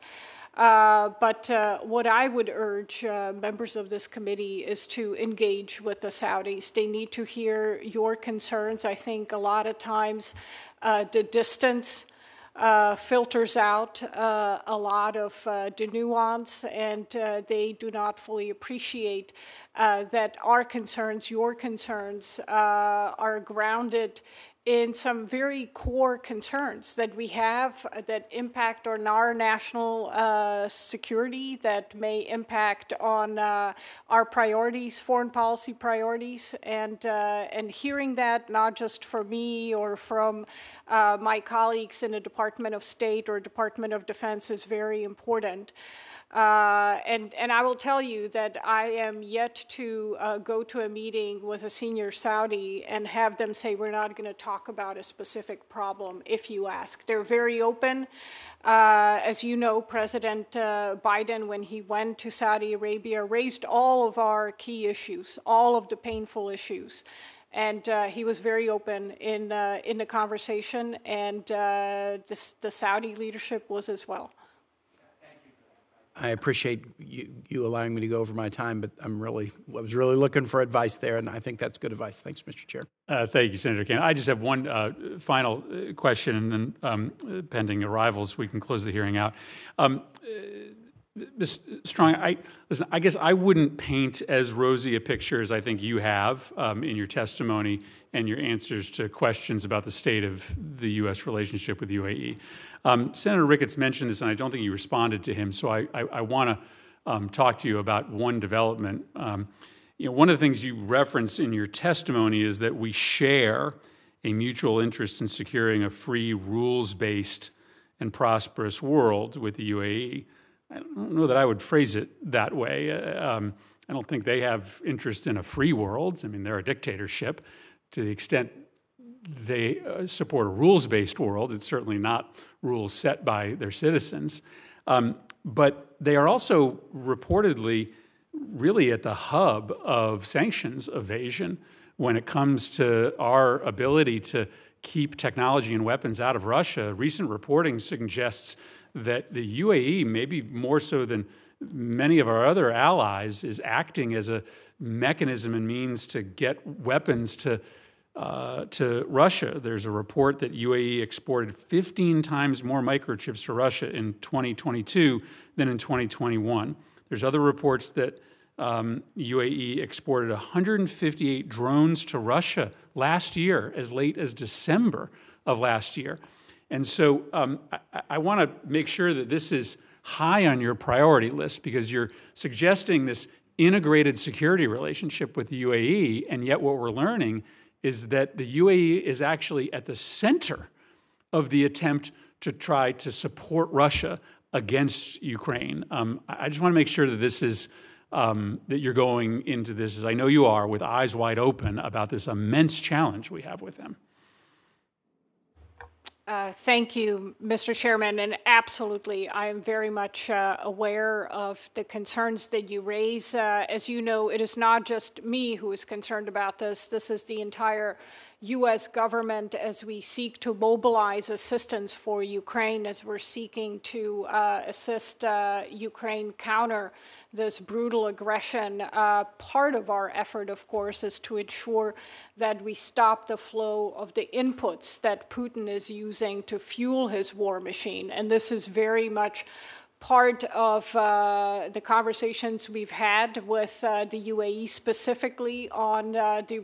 S8: Uh, but uh, what I would urge uh, members of this committee is to engage with the Saudis. They need to hear your concerns. I think a lot of times uh, the distance uh, filters out uh, a lot of uh, the nuance, and uh, they do not fully appreciate that our concerns, your concerns, are grounded in some very core concerns that we have uh, that impact on our national uh, security, that may impact on uh, our priorities, foreign policy priorities, and uh, and hearing that not just from me or from uh, my colleagues in the Department of State or Department of Defense is very important. Uh, and, and I will tell you that I am yet to uh, go to a meeting with a senior Saudi and have them say, we're not going to talk about a specific problem if you ask. They're very open. Uh, as you know, President uh, Biden, when he went to Saudi Arabia, raised all of our key issues, all of the painful issues. And uh, he was very open in, uh, in the conversation, and this, the Saudi leadership was as well.
S13: I appreciate you, you, allowing me to go over my time, but I'm really I was really looking for advice there, and I think that's good advice. Thanks, Mr. Chair.
S1: Uh, thank you, Senator Kaine. I just have one uh, final uh, question, and then um, pending arrivals, we can close the hearing out. Um, uh, Ms. Strong, I listen. I guess I wouldn't paint as rosy a picture as I think you have um, in your testimony and your answers to questions about the state of the U.S. relationship with UAE. Um, Senator Ricketts mentioned this, and I don't think you responded to him, so I, I, I want to um, talk to you about one development. Um, you know, one of the things you reference in your testimony is that we share a mutual interest in securing a free, rules based, and prosperous world with the UAE. I don't know that I would phrase it that way. Uh, um, I don't think they have interest in a free world. I mean, they're a dictatorship. To the extent they uh, support a rules based world. It's certainly not rules set by their citizens. Um, but they are also reportedly really at the hub of sanctions evasion when it comes to our ability to keep technology and weapons out of Russia. Recent reporting suggests that the UAE, maybe more so than many of our other allies, is acting as a mechanism and means to get weapons to uh, to Russia. There's a report that UAE exported 15 times more microchips to Russia in 2022 than in 2021. There's other reports that um, UAE exported 158 drones to Russia last year, as late as December of last year. And so um, I, I want to make sure that this is high on your priority list because you're suggesting this integrated security relationship with the UAE, and yet what we're learning is that the UAE is actually at the center of the attempt to try to support Russia against Ukraine. Um, I just want to make sure that this is um, that you're going into this, as I know you are, with eyes wide open about this immense challenge we have with them.
S8: Uh, thank you, Mr. Chairman. And absolutely, I am very much uh, aware of the concerns that you raise. Uh, as you know, it is not just me who is concerned about this, this is the entire U.S. government as we seek to mobilize assistance for Ukraine, as we're seeking to uh, assist uh, Ukraine counter this brutal aggression. Uh, part of our effort, of course, is to ensure that we stop the flow of the inputs that Putin is using to fuel his war machine. And this is very much part of uh, the conversations we've had with uh, the UAE specifically on uh, the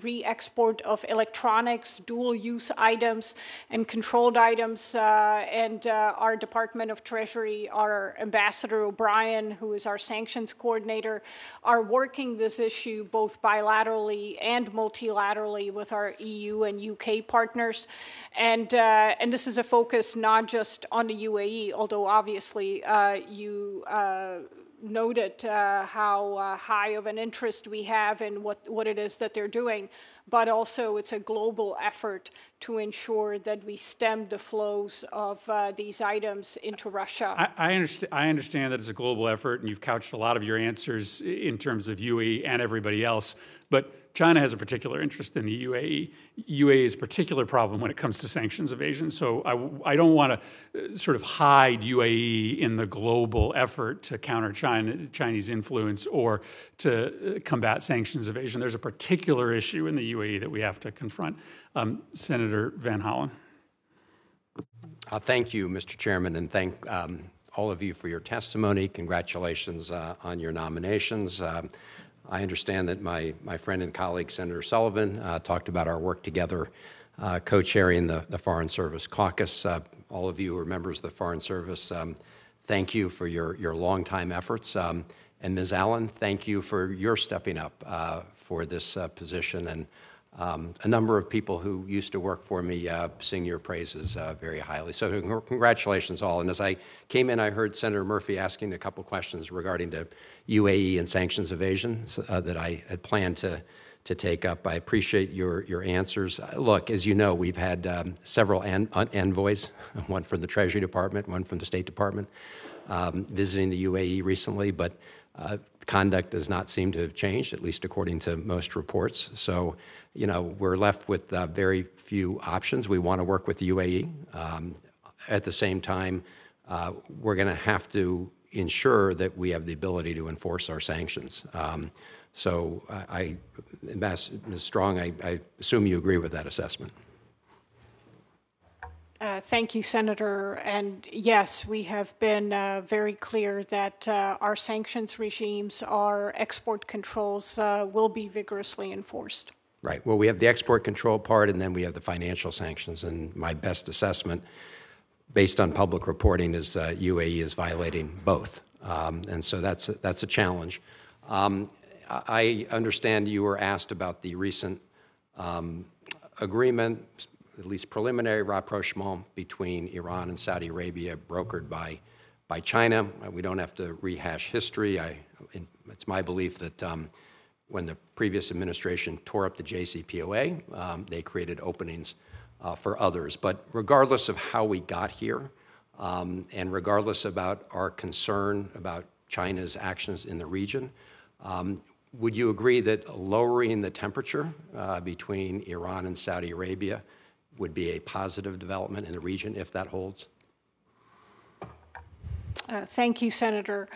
S8: re export of electronics, dual use items, and controlled items. Uh, and uh, our Department of Treasury, our Ambassador O'Brien, who is our sanctions coordinator, are working this issue both bilaterally and multilaterally with our EU and UK partners. And, uh, and this is a focus not just on the UAE, although obviously uh, you uh, noted uh, how uh, high of an interest we have in what, what it is that they're doing, but also it's a global effort to ensure that we stem the flows of uh, these items into Russia.
S1: I, I, understand, I understand that it's a global effort, and you've couched a lot of your answers in terms of UAE and everybody else. But China has a particular interest in the UAE. UAE's particular problem when it comes to sanctions evasion. So I, I don't want to uh, sort of hide UAE in the global effort to counter China, Chinese influence or to uh, combat sanctions evasion. There's a particular issue in the UAE that we have to confront. Um, Senator Van Hollen.
S14: Uh, thank you, Mr. Chairman, and thank um, all of you for your testimony. Congratulations uh, on your nominations. Um, I understand that my, my friend and colleague, Senator Sullivan, uh, talked about our work together uh, co-chairing the, the Foreign Service Caucus. Uh, all of you are members of the Foreign Service. Um, thank you for your, your longtime efforts. Um, and Ms. Allen, thank you for your stepping up uh, for this uh, position. And um, a number of people who used to work for me uh, sing your praises uh, very highly. So congratulations all. And as I came in, I heard Senator Murphy asking a couple questions regarding the UAE and sanctions evasion uh, that I had planned to, to take up. I appreciate your, your answers. Uh, look, as you know, we've had um, several en envoys, one from the Treasury Department, one from the State Department, um, visiting the UAE recently, but uh, conduct does not seem to have changed, at least according to most reports. So, you know, we're left with uh, very few options. We want to work with the UAE. Um, at the same time, uh, we're going to have to ensure that we have the ability to enforce our sanctions. Um, so, I, I Ms. Strong, I, I assume you agree with that assessment.
S8: Uh, thank you, Senator. And yes, we have been uh, very clear that uh, our sanctions regimes, our export controls uh, will be vigorously enforced.
S14: Right. Well, we have the export control part, and then we have the financial sanctions. And my best assessment, based on public reporting, is UAE uh, is violating both. Um, and so that's a, that's a challenge. Um, I understand you were asked about the recent um, agreement at least preliminary rapprochement between Iran and Saudi Arabia brokered by, by China. Uh, we don't have to rehash history. I, it's my belief that um, when the previous administration tore up the JCPOA, um, they created openings uh, for others. But regardless of how we got here, um, and regardless about our concern about China's actions in the region, um, would you agree that lowering the temperature uh, between Iran and Saudi Arabia would be a positive development in the region if that holds?
S8: Uh, thank you, Senator.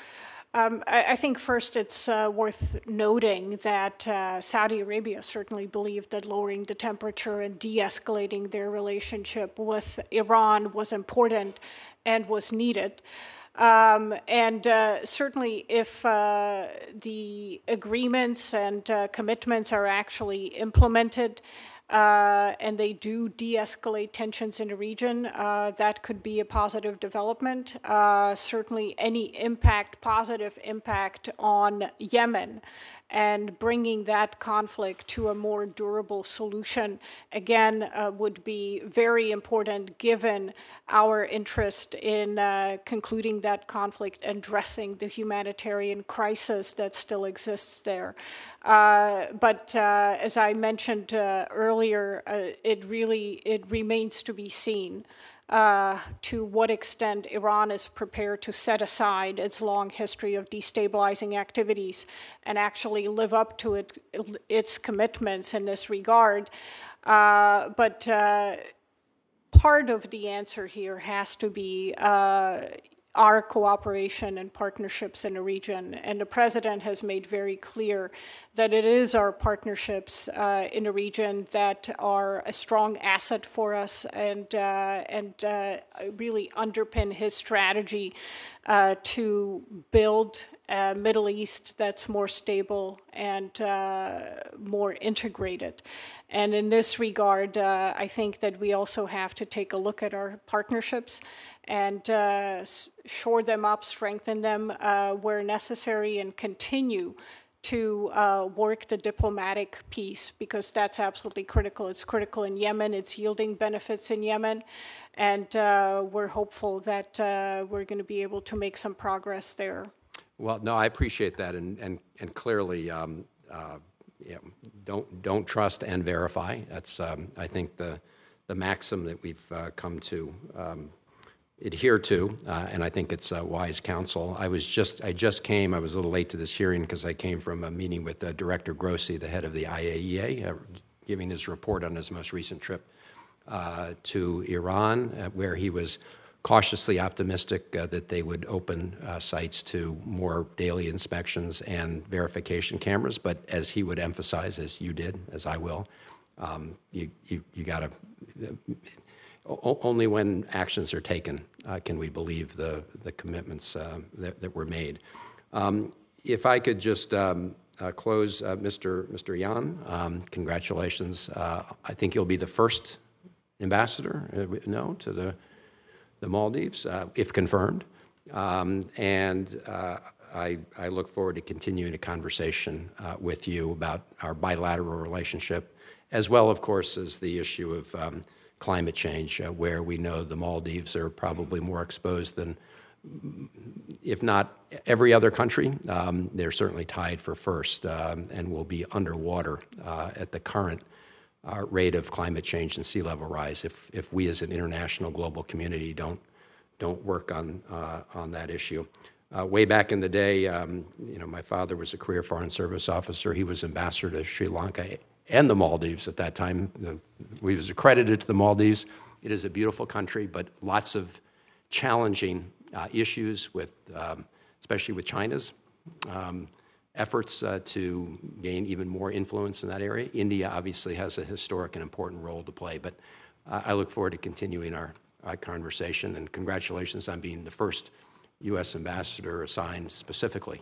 S8: Um, I, I, think first it's uh, worth noting that uh, Saudi Arabia certainly believed that lowering the temperature and de escalating their relationship with Iran was important and was needed. Um, and uh, certainly, if uh, the agreements and uh, commitments are actually implemented, uh, and they do de escalate tensions in the region, uh, that could be a positive development. Uh, certainly, any impact, positive impact on Yemen and bringing that conflict to a more durable solution, again, uh, would be very important given our interest in uh, concluding that conflict and addressing the humanitarian crisis that still exists there. Uh, but uh, as I mentioned uh, earlier, uh, it really it remains to be seen uh, to what extent Iran is prepared to set aside its long history of destabilizing activities and actually live up to it, its commitments in this regard. Uh, but uh, part of the answer here has to be uh, our cooperation and partnerships in the region. And the president has made very clear that it is our partnerships uh, in the region that are a strong asset for us and, uh, and uh, really underpin his strategy uh, to build a Middle East that's more stable and uh, more integrated. And in this regard, uh, I think that we also have to take a look at our partnerships and uh, shore them up, strengthen them uh, where necessary, and continue to uh, work the diplomatic piece because that's absolutely critical. It's critical in Yemen, it's yielding benefits in Yemen, and uh, we're hopeful that uh, we're going to be able to make some progress there.
S14: Well, no, I appreciate that, and, and, and clearly, um, uh, yeah, don't, don't trust and verify. That's, um, I think, the, the maxim that we've uh, come to um, adhere to, uh, and I think it's wise counsel. I was just, I just came, I was a little late to this hearing because I came from a meeting with uh, Director Grossi, the head of the IAEA, uh, giving his report on his most recent trip uh, to Iran, where he was cautiously optimistic uh, that they would open uh, sites to more daily inspections and verification cameras. But as he would emphasize, as you did, as I will, um, you, you, you got to, only when actions are taken uh, can we believe the, the commitments uh, that, that were made. Um, if I could just um, uh, close, uh, Mr. Mr. Yan, um, congratulations. Uh, I think you'll be the first ambassador, uh, no, to the the Maldives, uh, if confirmed. Um, and uh, I, I, look forward to continuing a conversation uh, with you about our bilateral relationship, as well, of course, as the issue of um, climate change, where we know the Maldives are probably more exposed than, if not every other country. Um, they're certainly tied for first um, and will be underwater uh, at the current uh, rate of climate change and sea level rise if, if we as an international global community don't, don't work on, uh, on that issue. Uh, way back in the day, um, you know, my father was a career foreign service officer. He was ambassador to Sri Lanka and the Maldives at that time. The, we was accredited to the Maldives. It is a beautiful country, but lots of challenging uh, issues with, um, especially with China's. Um, efforts uh, to gain even more influence in that area. India obviously has a historic and important role to play, but uh, I look forward to continuing our, our, conversation and congratulations on being the first U.S. ambassador assigned specifically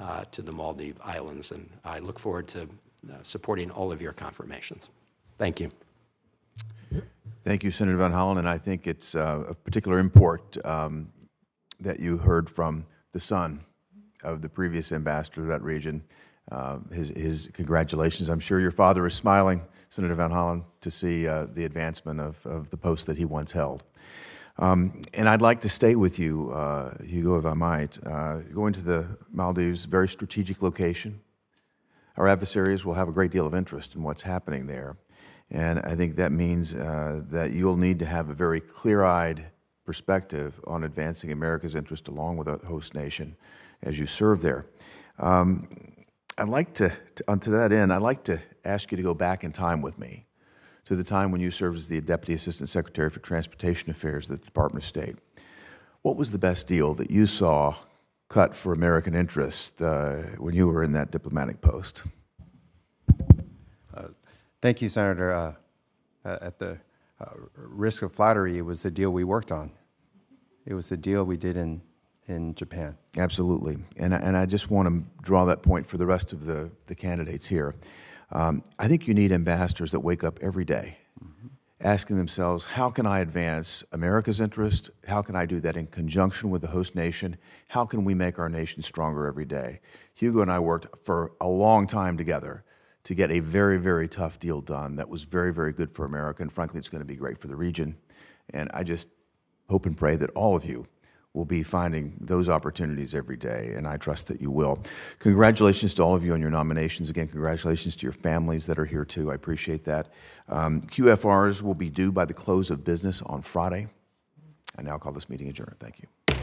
S14: uh, to the Maldive Islands, and I look forward to uh, supporting all of your confirmations. Thank you.
S5: Thank you, Senator Van Hollen, and I think it's uh, of particular import um, that you heard from the son of the previous ambassador to that region. Uh, his, his, congratulations. I'm sure your father is smiling, Senator Van Hollen, to see uh, the advancement of, of the post that he once held. Um, and I'd like to stay with you, uh, Hugo, if I might. Uh, going to the Maldives, very strategic location. Our adversaries will have a great deal of interest in what's happening there. And I think that means uh, that you'll need to have a very clear eyed perspective on advancing America's interest along with a host nation as you serve there. Um, I'd like to, to, to that end, I'd like to ask you to go back in time with me to the time when you served as the Deputy Assistant Secretary for Transportation Affairs at the Department of State. What was the best deal that you saw cut for American interest uh, when you were in that diplomatic post?
S6: Uh, thank you, Senator. Uh, at the uh, risk of flattery, it was the deal we worked on. It was the deal we did in in Japan.
S5: Absolutely. And, and I just want to draw that point for the rest of the, the candidates here. Um, I think you need ambassadors that wake up every day mm-hmm. asking themselves, how can I advance America's interest? How can I do that in conjunction with the host nation? How can we make our nation stronger every day? Hugo and I worked for a long time together to get a very, very tough deal done that was very, very good for America. And frankly, it's going to be great for the region. And I just hope and pray that all of you will be finding those opportunities every day, and I trust that you will. Congratulations to all of you on your nominations. Again, congratulations to your families that are here too. I appreciate that. Um, QFRs will be due by the close of business on Friday. I now call this meeting adjourned. Thank you.